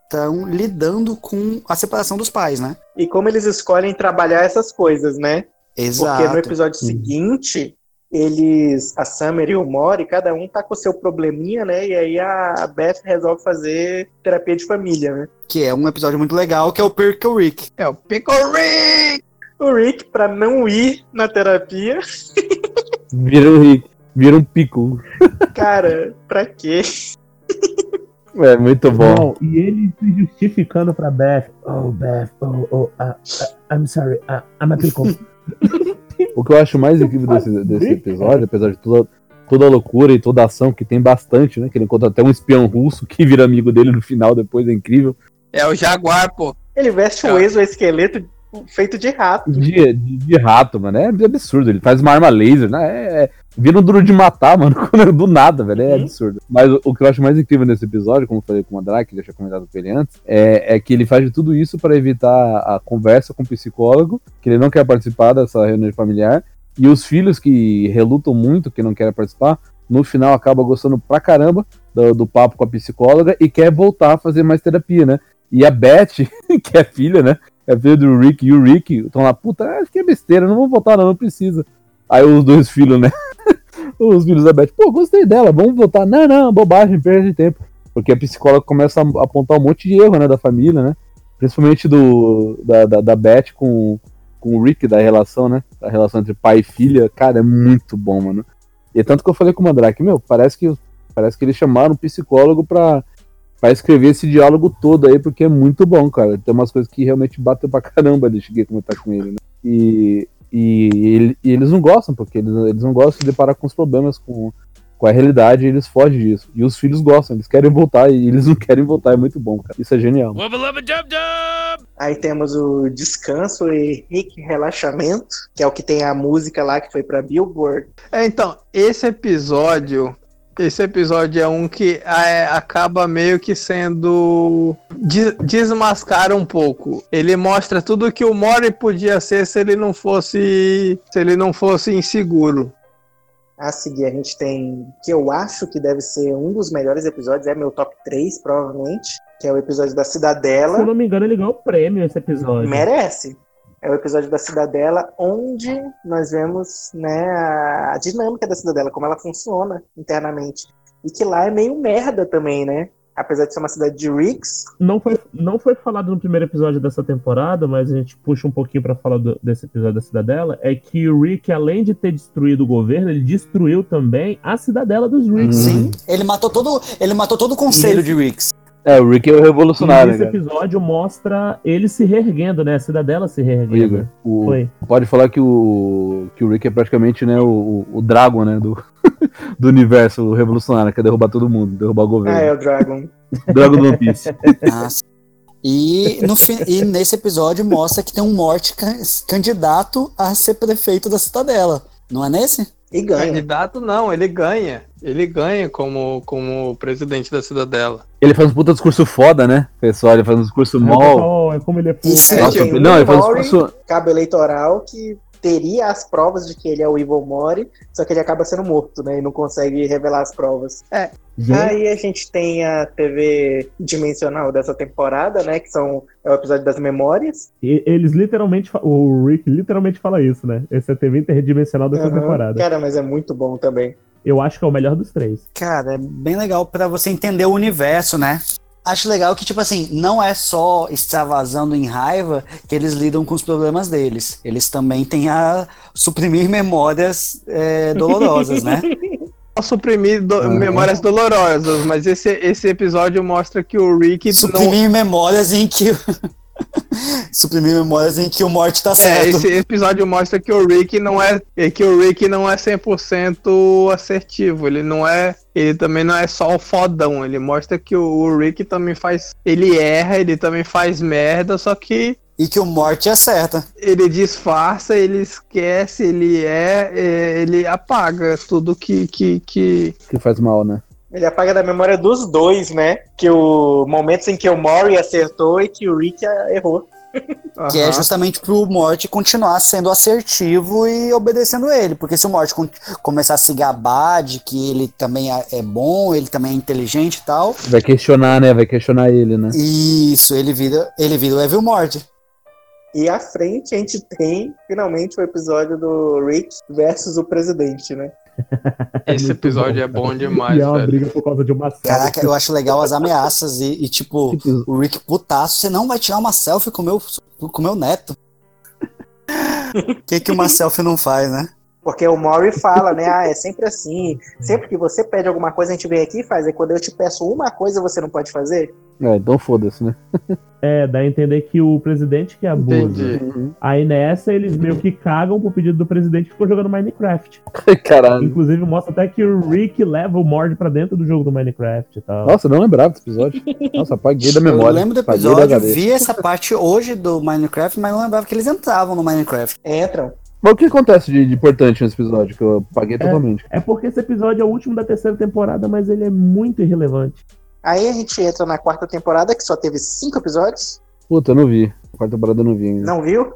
estão lidando com a separação dos pais, né? E como eles escolhem trabalhar essas coisas, né? Exato. Porque no episódio Uhum. seguinte, eles, a Summer e o Mori, cada um tá com o seu probleminha, né? E aí a Beth resolve fazer terapia de família, né? Que é um episódio muito legal, que é o Pickle Rick. É o Pickle Rick! O Rick, pra não ir na terapia, Vira um Rick. Vira um pico. cara, pra quê? É muito bom. Não, e ele se justificando pra Beth. Oh, Beth, oh, oh, uh, uh, I'm sorry, uh, I'm a pickle. O que eu acho mais incrível desse, desse episódio, apesar de toda, toda a loucura e toda a ação, que tem bastante, né? Que ele encontra até um espião russo que vira amigo dele no final, depois é incrível. É o Jaguar, pô. Ele veste um exoesqueleto feito de rato. De, de, de rato, mano. É absurdo. Ele faz uma arma laser, né? É, é- vira um duro de matar, mano. Do nada, velho. É Uhum. absurdo. Mas o, o que eu acho mais incrível nesse episódio, como eu falei com o Andrake, que já tinha comentado com ele antes, é, é que ele faz de tudo isso para evitar a conversa com o psicólogo, que ele não quer participar dessa reunião familiar. E os filhos que relutam muito, que não querem participar, no final acaba gostando pra caramba do, do papo com a psicóloga e quer voltar a fazer mais terapia, né? E a Beth, que é filha, né? É filha do Rick e o Rick estão lá, puta, acho que é besteira, não vou voltar não, não precisa. Aí os dois filhos, né? Os filhos da Beth, pô, gostei dela, vamos voltar. Não, não, bobagem, perda de tempo. Porque a psicóloga começa a apontar um monte de erro, né, da família, né? Principalmente do, da, da, da Beth com, com o Rick, da relação, né? Da relação entre pai e filha. Cara, é muito bom, mano. E é tanto que eu falei com o Mandrake, meu, parece que, parece que eles chamaram um psicólogo pra, pra escrever esse diálogo todo aí, porque é muito bom, cara. Tem umas coisas que realmente batem pra caramba de cheguei a comentar com ele, né? E, e, ele- e eles não gostam, porque eles, eles não gostam de deparar com os problemas, com, com a realidade, e eles fogem disso. E os filhos gostam, eles querem voltar, e eles não querem voltar, é muito bom, cara. Isso é genial. Aí temos o descanso e Rick relaxamento, que é o que tem a música lá que foi pra Billboard. É, então, esse episódio. Esse episódio é um que é, acaba meio que sendo. de- desmascara um pouco. Ele mostra tudo que o Mori podia ser se ele não fosse. se ele não fosse inseguro. A seguir a gente tem que eu acho que deve ser um dos melhores episódios, é meu top 3, provavelmente, que é o episódio da Se eu Cidadela. não me engano, ele ganhou o prêmio esse episódio. Merece. É o episódio da Cidadela, onde nós vemos né, a, dinâmica da Cidadela, como ela funciona internamente. E que lá é meio merda também, né? Apesar de ser uma cidade de Ricks, Não foi, não foi falado no primeiro episódio dessa temporada, mas a gente puxa um pouquinho pra falar do- desse episódio da Cidadela. É que o Rick, além de ter destruído o governo, ele destruiu também a cidadela dos Ricks. Sim. Ele matou todo, ele matou todo o conselho de Ricks. É, o Rick é o E revolucionário, esse né? episódio mostra ele se reerguendo, né? A cidadela se reerguendo. Igor, o, Foi. pode falar que o, que o Rick é praticamente né, o, o Dragon né, do, do universo revolucionário, quer derrubar todo mundo, derrubar o ah, governo. é o Dragon. Dragon do One Piece. Ah, E, no fi- e nesse episódio mostra que tem um morte ca- candidato a ser prefeito da cidadela. Não é nesse? E ganha. Candidato não, ele ganha. Ele ganha como, como presidente da cidadela. Ele faz um puta discurso foda, né? Pessoal, ele faz um discurso mol. Pessoal, é como ele é É, Nossa, tem o não, ele faz um discurso. cabo eleitoral que teria as provas de que ele é o Evil Mori, só que ele acaba sendo morto, né? E não consegue revelar as provas. Gente, Aí a gente tem a TV dimensional dessa temporada, né? Que são é o episódio das memórias. e- eles literalmente. O Rick literalmente fala isso, né? Esse é a TV interdimensional dessa Aham. temporada. Cara, mas é muito bom também. Eu acho que é o melhor dos três. Cara, é bem legal pra você entender o universo, né? Acho legal que, tipo assim, não é só extravasando em raiva que eles lidam com os problemas deles. Eles também têm a suprimir memórias é, dolorosas, né? Não suprimir do- Uhum. memórias dolorosas, mas esse, esse episódio mostra que o Rick não. Suprimir memórias em que. suprimir memórias em que o morte tá É, certo. esse episódio mostra que o Rick não é é que o Rick não é 100% assertivo, ele não é, ele também não é só o fodão, ele mostra que o, o Rick também faz, ele erra, ele também faz merda, só que E que o morte acerta. ele disfarça, ele esquece, ele é, é, ele apaga tudo que que, que... Que faz mal, né? Ele apaga da memória dos dois, né? Que o momentos em que o Mori acertou e que o Rick errou. Que é justamente pro Morte continuar sendo assertivo e obedecendo ele. Porque se o Morte começar a se gabar de que ele também é é bom, ele também é inteligente e tal, Vai questionar, né? Vai questionar ele, né? isso, ele vira, ele vira o Evil Morte. E à frente a gente tem finalmente o episódio do Rick versus o presidente, né? Esse muito episódio bom, é bom demais, E é uma velho. briga por causa de uma série. Caraca, eu acho legal as ameaças e, e, tipo, Tipo, o Rick putaço, você não vai tirar uma selfie com o meu, com o meu neto. O que, que uma selfie não faz, né? Porque o Mori fala, né? Ah, é sempre assim. Sempre que você pede alguma coisa, a gente vem aqui e faz. E quando eu te peço uma coisa, você não pode fazer? É, então foda-se, né? É, dá a entender que o presidente que abusa. Entendi. Aí nessa eles meio que cagam pro pedido do presidente que ficou jogando Minecraft. Caralho. Inclusive mostra até que o Rick leva o Mord pra dentro do jogo do Minecraft e tal. Nossa, eu não lembrava desse episódio. Nossa, apaguei da memória. eu lembro do episódio, vi essa parte hoje do Minecraft, mas não lembrava que eles entravam no Minecraft. Entram. Mas o que acontece de, de importante nesse episódio? Que eu apaguei totalmente. É porque esse episódio é o último da terceira temporada, mas ele é muito irrelevante. Aí a gente entra na quarta temporada, que só teve cinco episódios. Puta, eu não vi. A quarta temporada eu não vi ainda. Não viu?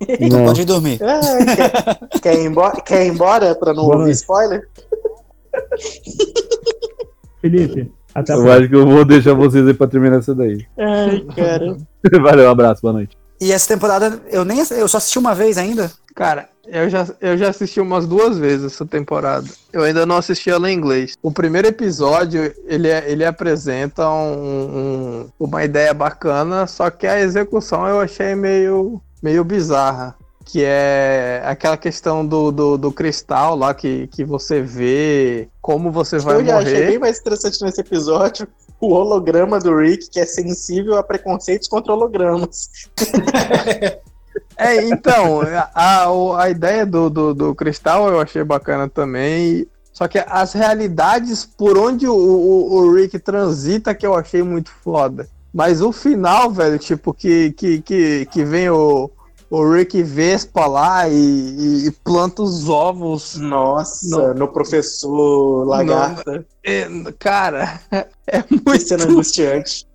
Então Não. pode ir dormir. Ah, quer, quer ir embora, quer ir embora pra não Boa ouvir noite. spoiler? Felipe, até Eu acho que eu vou deixar vocês aí pra terminar essa daí. Ai, cara. Valeu, um abraço, boa noite. E essa temporada, eu nem eu só assisti uma vez ainda. Cara, eu já, eu já assisti umas duas vezes essa temporada. Eu ainda não assisti ela em inglês. O primeiro episódio, ele, é- ele apresenta um- um- uma ideia bacana, só que a execução eu achei meio, meio bizarra. Que é aquela questão do, do, do cristal lá que, que você vê como você vai eu já achei bem morrer. mais interessante nesse episódio o holograma do Rick, que é sensível a preconceitos contra hologramas. É, então, a, a, ideia do, do, do cristal eu achei bacana também. Só que as realidades por onde o, o, o Rick transita que eu achei muito foda. Mas o final, velho, tipo, que, que, que, que vem o, o Rick Vespa lá e, e- planta os ovos. Nossa, Não. no professor Lagarta. É, cara, é Que muito. cena angustiante.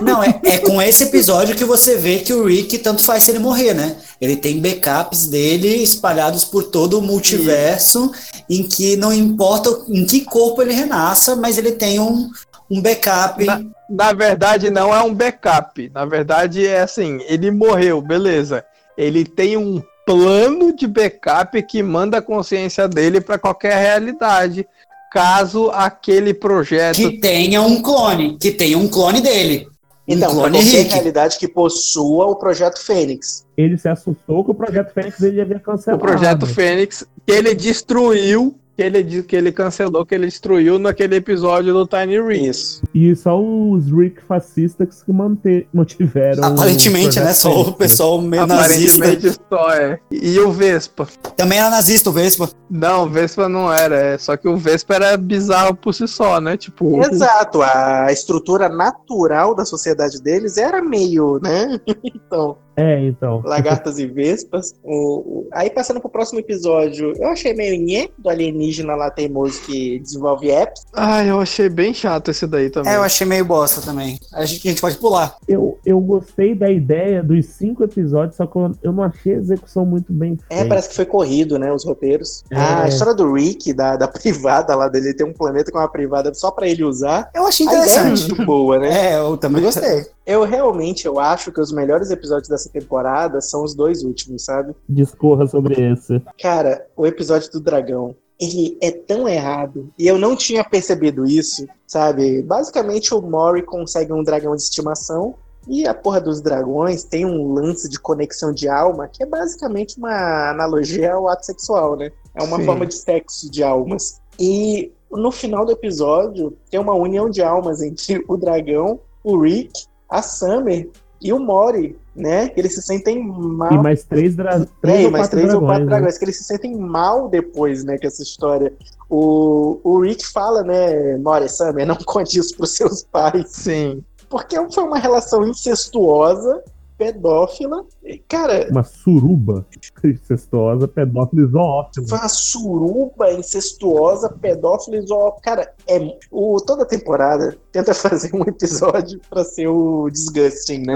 Não, é, é com esse episódio que você vê que o Rick tanto faz se ele morrer, né? Ele tem backups dele espalhados por todo o multiverso, em que não importa em que corpo ele renasça, mas ele tem um, um backup. Na- Na verdade, não é um backup. Na verdade, é assim: ele morreu, beleza. Ele tem um plano de backup que manda a consciência dele para qualquer realidade. Caso aquele projeto. Que tenha um clone, que tenha um clone dele. Um Então, pra clone qualquer Rick. realidade que possua o projeto Fênix. Ele se assustou que o projeto Fênix ele havia O cancelado. projeto Fênix, que ele destruiu que ele, que ele cancelou, que ele destruiu naquele episódio do Tiny. Isso. E só os Rick fascistas que mante- mantiveram. Aparentemente, o né? Só o pessoal meio nazista. Aparentemente só é. E o Vespa? Também era nazista o Vespa. Não, o Vespa não era. É, só que o Vespa era bizarro por si só, né? Tipo. Exato, a estrutura natural da sociedade deles era meio, né? então, É, então. lagartas e vespas. O, o- Aí passando pro próximo episódio, eu achei meio nhé do alienígena lá teimoso que desenvolve apps. Ah, eu achei bem chato esse daí também. É, eu achei meio bosta também. A gente, a gente pode pular. Eu, eu gostei da ideia dos cinco episódios, só que eu, eu não achei a execução muito bem É, feita. parece que foi corrido, né? Os roteiros. É. Ah, a história do Rick, da, da privada lá dele, tem um planeta com uma privada só pra ele usar. Eu achei A ideia é interessante. muito boa, né? É, eu também gostei. Eu realmente eu acho que os melhores episódios dessa temporada são os dois últimos, sabe? Discorra sobre esse. Cara, o episódio do dragão, ele é tão errado. E eu não tinha percebido isso, sabe? Basicamente, o Mori consegue um dragão de estimação. E a porra dos dragões tem um lance de conexão de alma, que é basicamente uma analogia ao ato sexual, né? É uma Sim. forma de sexo de almas. E no final do episódio, tem uma união de almas entre o dragão, o Rick, a Summer e o Mori, né? Que eles se sentem mal. E mais três, dra... três É, e ou mais quatro três ou dragões. quatro né? dragões, que eles se sentem mal depois, né, com essa história. O, o Rick fala, né, Mori Summer, não conte isso pros seus pais. Sim. Porque foi uma relação incestuosa, pedófila. E, Cara, Uma suruba incestuosa, pedófilo e zoófilo. foi uma suruba incestuosa, pedófila e zoó- Cara, é, o, toda temporada tenta fazer um episódio pra ser o Disgusting, né?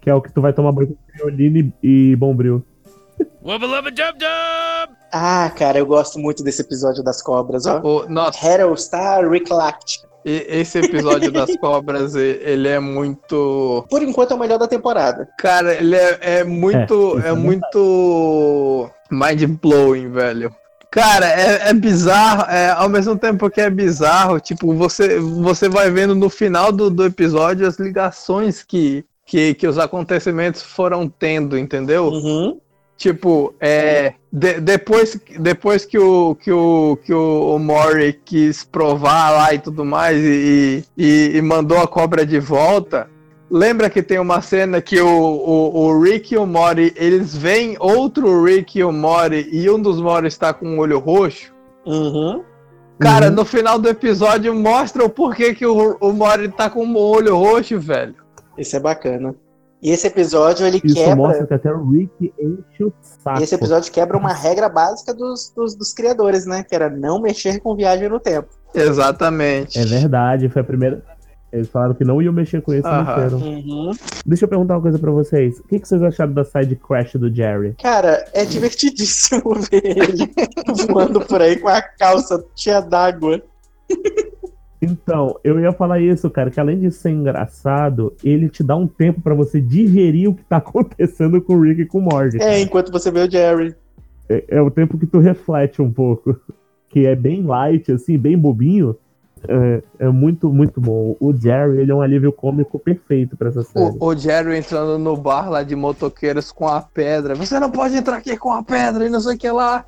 Que é o que tu vai tomar banho com Crioline e Bombril. Wubba lubba dub dub! Ah, cara, eu gosto muito desse episódio das cobras, ó. O, nossa, Harold Star Rick Lact. e- esse episódio das cobras, ele é muito. Por enquanto é o melhor da temporada. Cara, ele é, é muito. É, É, é muito. Mind blowing, velho. Cara, é, é bizarro, é, ao mesmo tempo que é bizarro, tipo, você, você vai vendo no final do, do episódio as ligações que, que, que os acontecimentos foram tendo, entendeu? Uhum. Tipo, é, de- depois, depois que, o, que, o, que o, o Mori quis provar lá e tudo mais e, e, e mandou a cobra de volta, lembra que tem uma cena que o, o, o Rick e o Mori, eles veem outro Rick e o Mori e um dos Mori está com um olho roxo? Uhum. Cara, Uhum. no final do episódio mostra o porquê que o, o Mori tá com o olho roxo, velho. Isso é bacana. E esse episódio ele Isso quebra. mostra que até o Rick enche o saco. E esse episódio quebra uma regra básica dos, dos, dos criadores, né? Que era não mexer com viagem no tempo. Exatamente. É verdade, foi a primeira. Eles falaram que não iam mexer com isso, mexeram. Uhum. Deixa eu perguntar uma coisa pra vocês. O que, que vocês acharam da side crash do Jerry? Cara, é divertidíssimo ver ele voando por aí com a calça cheia d'água. Então, eu ia falar isso, cara, que além de ser engraçado, ele te dá um tempo pra você digerir o que tá acontecendo com o Rick e com o Morty. É, enquanto você vê o Jerry. É, é o tempo que tu reflete um pouco. Que é bem light, assim, bem bobinho. É, é muito, muito bom. O Jerry, ele é um alívio cômico perfeito pra essa série. O, o Jerry entrando no bar lá de motoqueiros com a pedra. Você não pode entrar aqui com a pedra e não sei o que lá.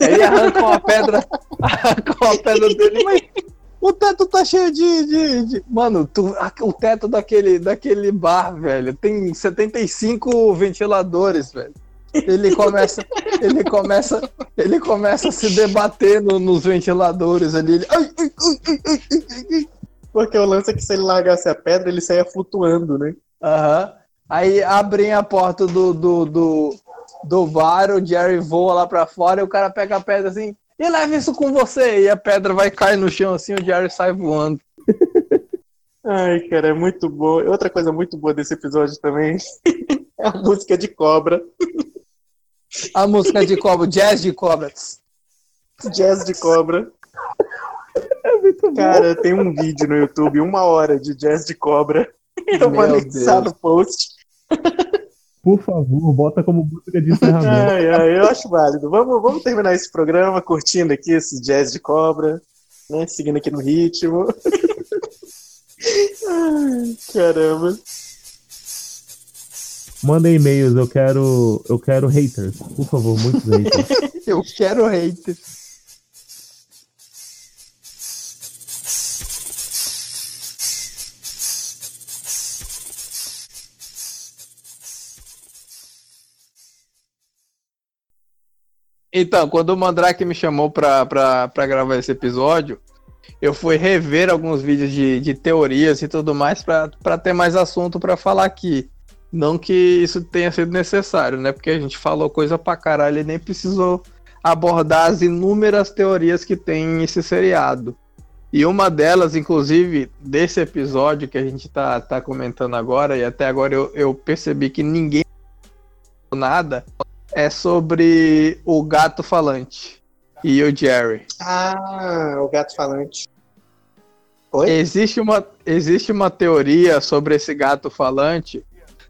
Aí arrancam a pedra, arrancam a pedra dele, mas o teto tá cheio de. de, de- Mano, tu- o teto daquele, daquele bar, velho, tem 75 ventiladores, velho. Ele começa, ele começa, ele começa a se debater no- nos ventiladores ali. Ele, ai, ai, ai. Porque o lance é que se ele largasse a pedra, ele saia flutuando, né? Aham. Aí abrem a porta do, do, do, do bar, o Jerry voa lá pra fora e o cara pega a pedra assim, e leva isso com você. E a pedra vai cair no chão assim, o Jerry sai voando. Ai, cara, é muito bom. Outra coisa muito boa desse episódio também é a música de cobra. A música de cobra, jazz de cobras. Jazz de cobra. É muito bom. Cara, tem um vídeo no YouTube, uma hora de jazz de cobra. Eu vou Meu anexar Deus. no post. Por favor, bota como música de encerramento. Ai, ai, eu acho válido. Vamos, vamos terminar esse programa curtindo aqui esse jazz de cobra, né? Seguindo aqui no ritmo. Ai, caramba. Mandem e-mails, eu quero. Eu quero haters. Por favor, muitos haters. Eu quero haters. Então, quando o Mandrake me chamou pra gravar esse episódio, eu fui rever alguns vídeos de, de teorias e tudo mais pra ter mais assunto pra falar aqui. Não que isso tenha sido necessário, né? Porque a gente falou coisa pra caralho e nem precisou abordar as inúmeras teorias que tem esse seriado. E uma delas, inclusive, desse episódio que a gente tá, tá comentando agora, e até agora eu, eu percebi que ninguém nada, é sobre o gato falante e o Jerry. Ah, o gato falante. Oi? Existe uma, existe uma teoria sobre esse gato falante.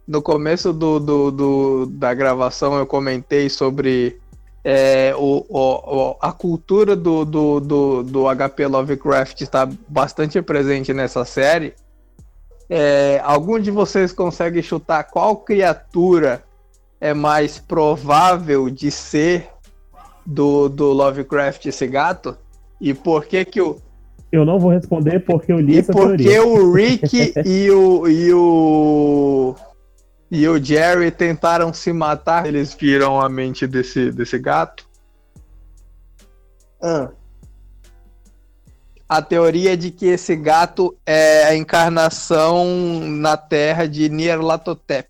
No começo do, do, do- da gravação eu comentei sobre é, o, o- a cultura do, do, do, do HP Lovecraft está bastante presente nessa série. É, algum de vocês consegue chutar qual criatura é mais provável de ser do, do Lovecraft esse gato? E por que que o, Eu não vou responder porque eu li e essa por que teoria. o Rick e o, e o e o Jerry tentaram se matar? Eles viram a mente desse, desse gato? Ah, A teoria é de que esse gato é a encarnação na Terra de Nyarlathotep.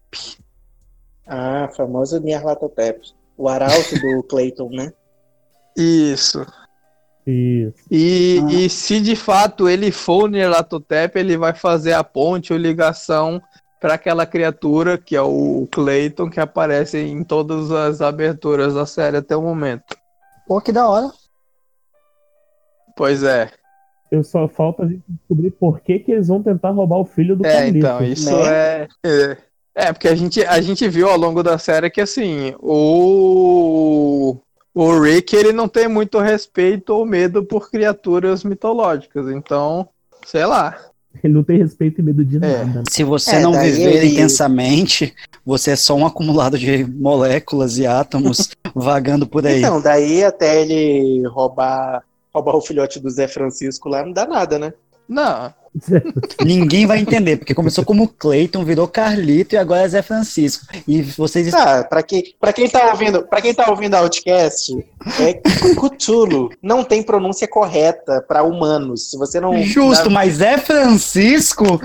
Ah, famoso Nyarlathotep. O arauto do Clayton, né? Isso. Isso. E, Ah. e se de fato ele for o Nyarlathotep, ele vai fazer a ponte ou ligação para aquela criatura que é o Clayton que aparece em todas as aberturas da série até o momento. Pô, que da hora. Pois é. Eu só falta a gente descobrir por que, que eles vão tentar roubar o filho do É, Carlito. então, isso né? é, é. É, porque a gente, a gente viu ao longo da série que assim, o. O Rick ele não tem muito respeito ou medo por criaturas mitológicas, então, sei lá. Ele não tem respeito e medo de É. nada. Se você É, não viver ele- intensamente, você é só um acumulado de moléculas e átomos vagando por aí. Então, daí até ele roubar, roubar o filhote do Zé Francisco lá, não dá nada, né? Não, Ninguém vai entender, porque começou como Clayton, virou Carlito e agora é Zé Francisco. E vocês Ah, pra, que, pra quem tá ouvindo, para quem tá ouvindo a Outcast, é Cthulhu. Não tem pronúncia correta pra humanos. Se você não Justo, mas Zé Francisco?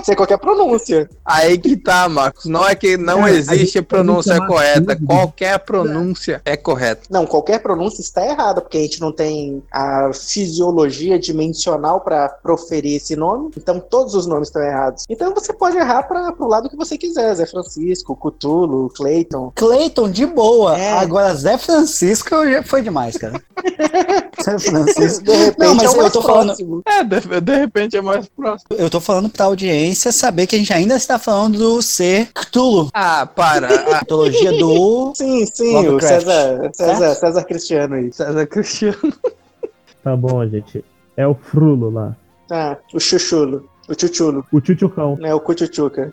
pode ser qualquer pronúncia. aí que tá, Marcos. Não é que não a existe pronúncia correta. tudo. Qualquer pronúncia é correta. Não, qualquer pronúncia está errada, porque a gente não tem a fisiologia dimensional pra proferir esse nome. Então todos os nomes estão errados. Então você pode errar para pro lado que você quiser, Zé Francisco, Cthulhu, Clayton. Clayton, de boa. É. Agora Zé Francisco já foi demais, cara. Zé Francisco. De repente Não, mas é o eu mais tô falando- próximo. É, de, de repente é mais próximo. Eu tô falando pra audiência saber que a gente ainda está falando do ser Cthulhu. Ah, para. A mitologia do. Sim, sim, o Lovecraft. César, César, César Cristiano aí. César Cristiano. Tá bom, gente. É o Frulo lá. Ah, o Chuchulo, o Chuchulo, O Tchutchucão. né, o Cuchuchuca.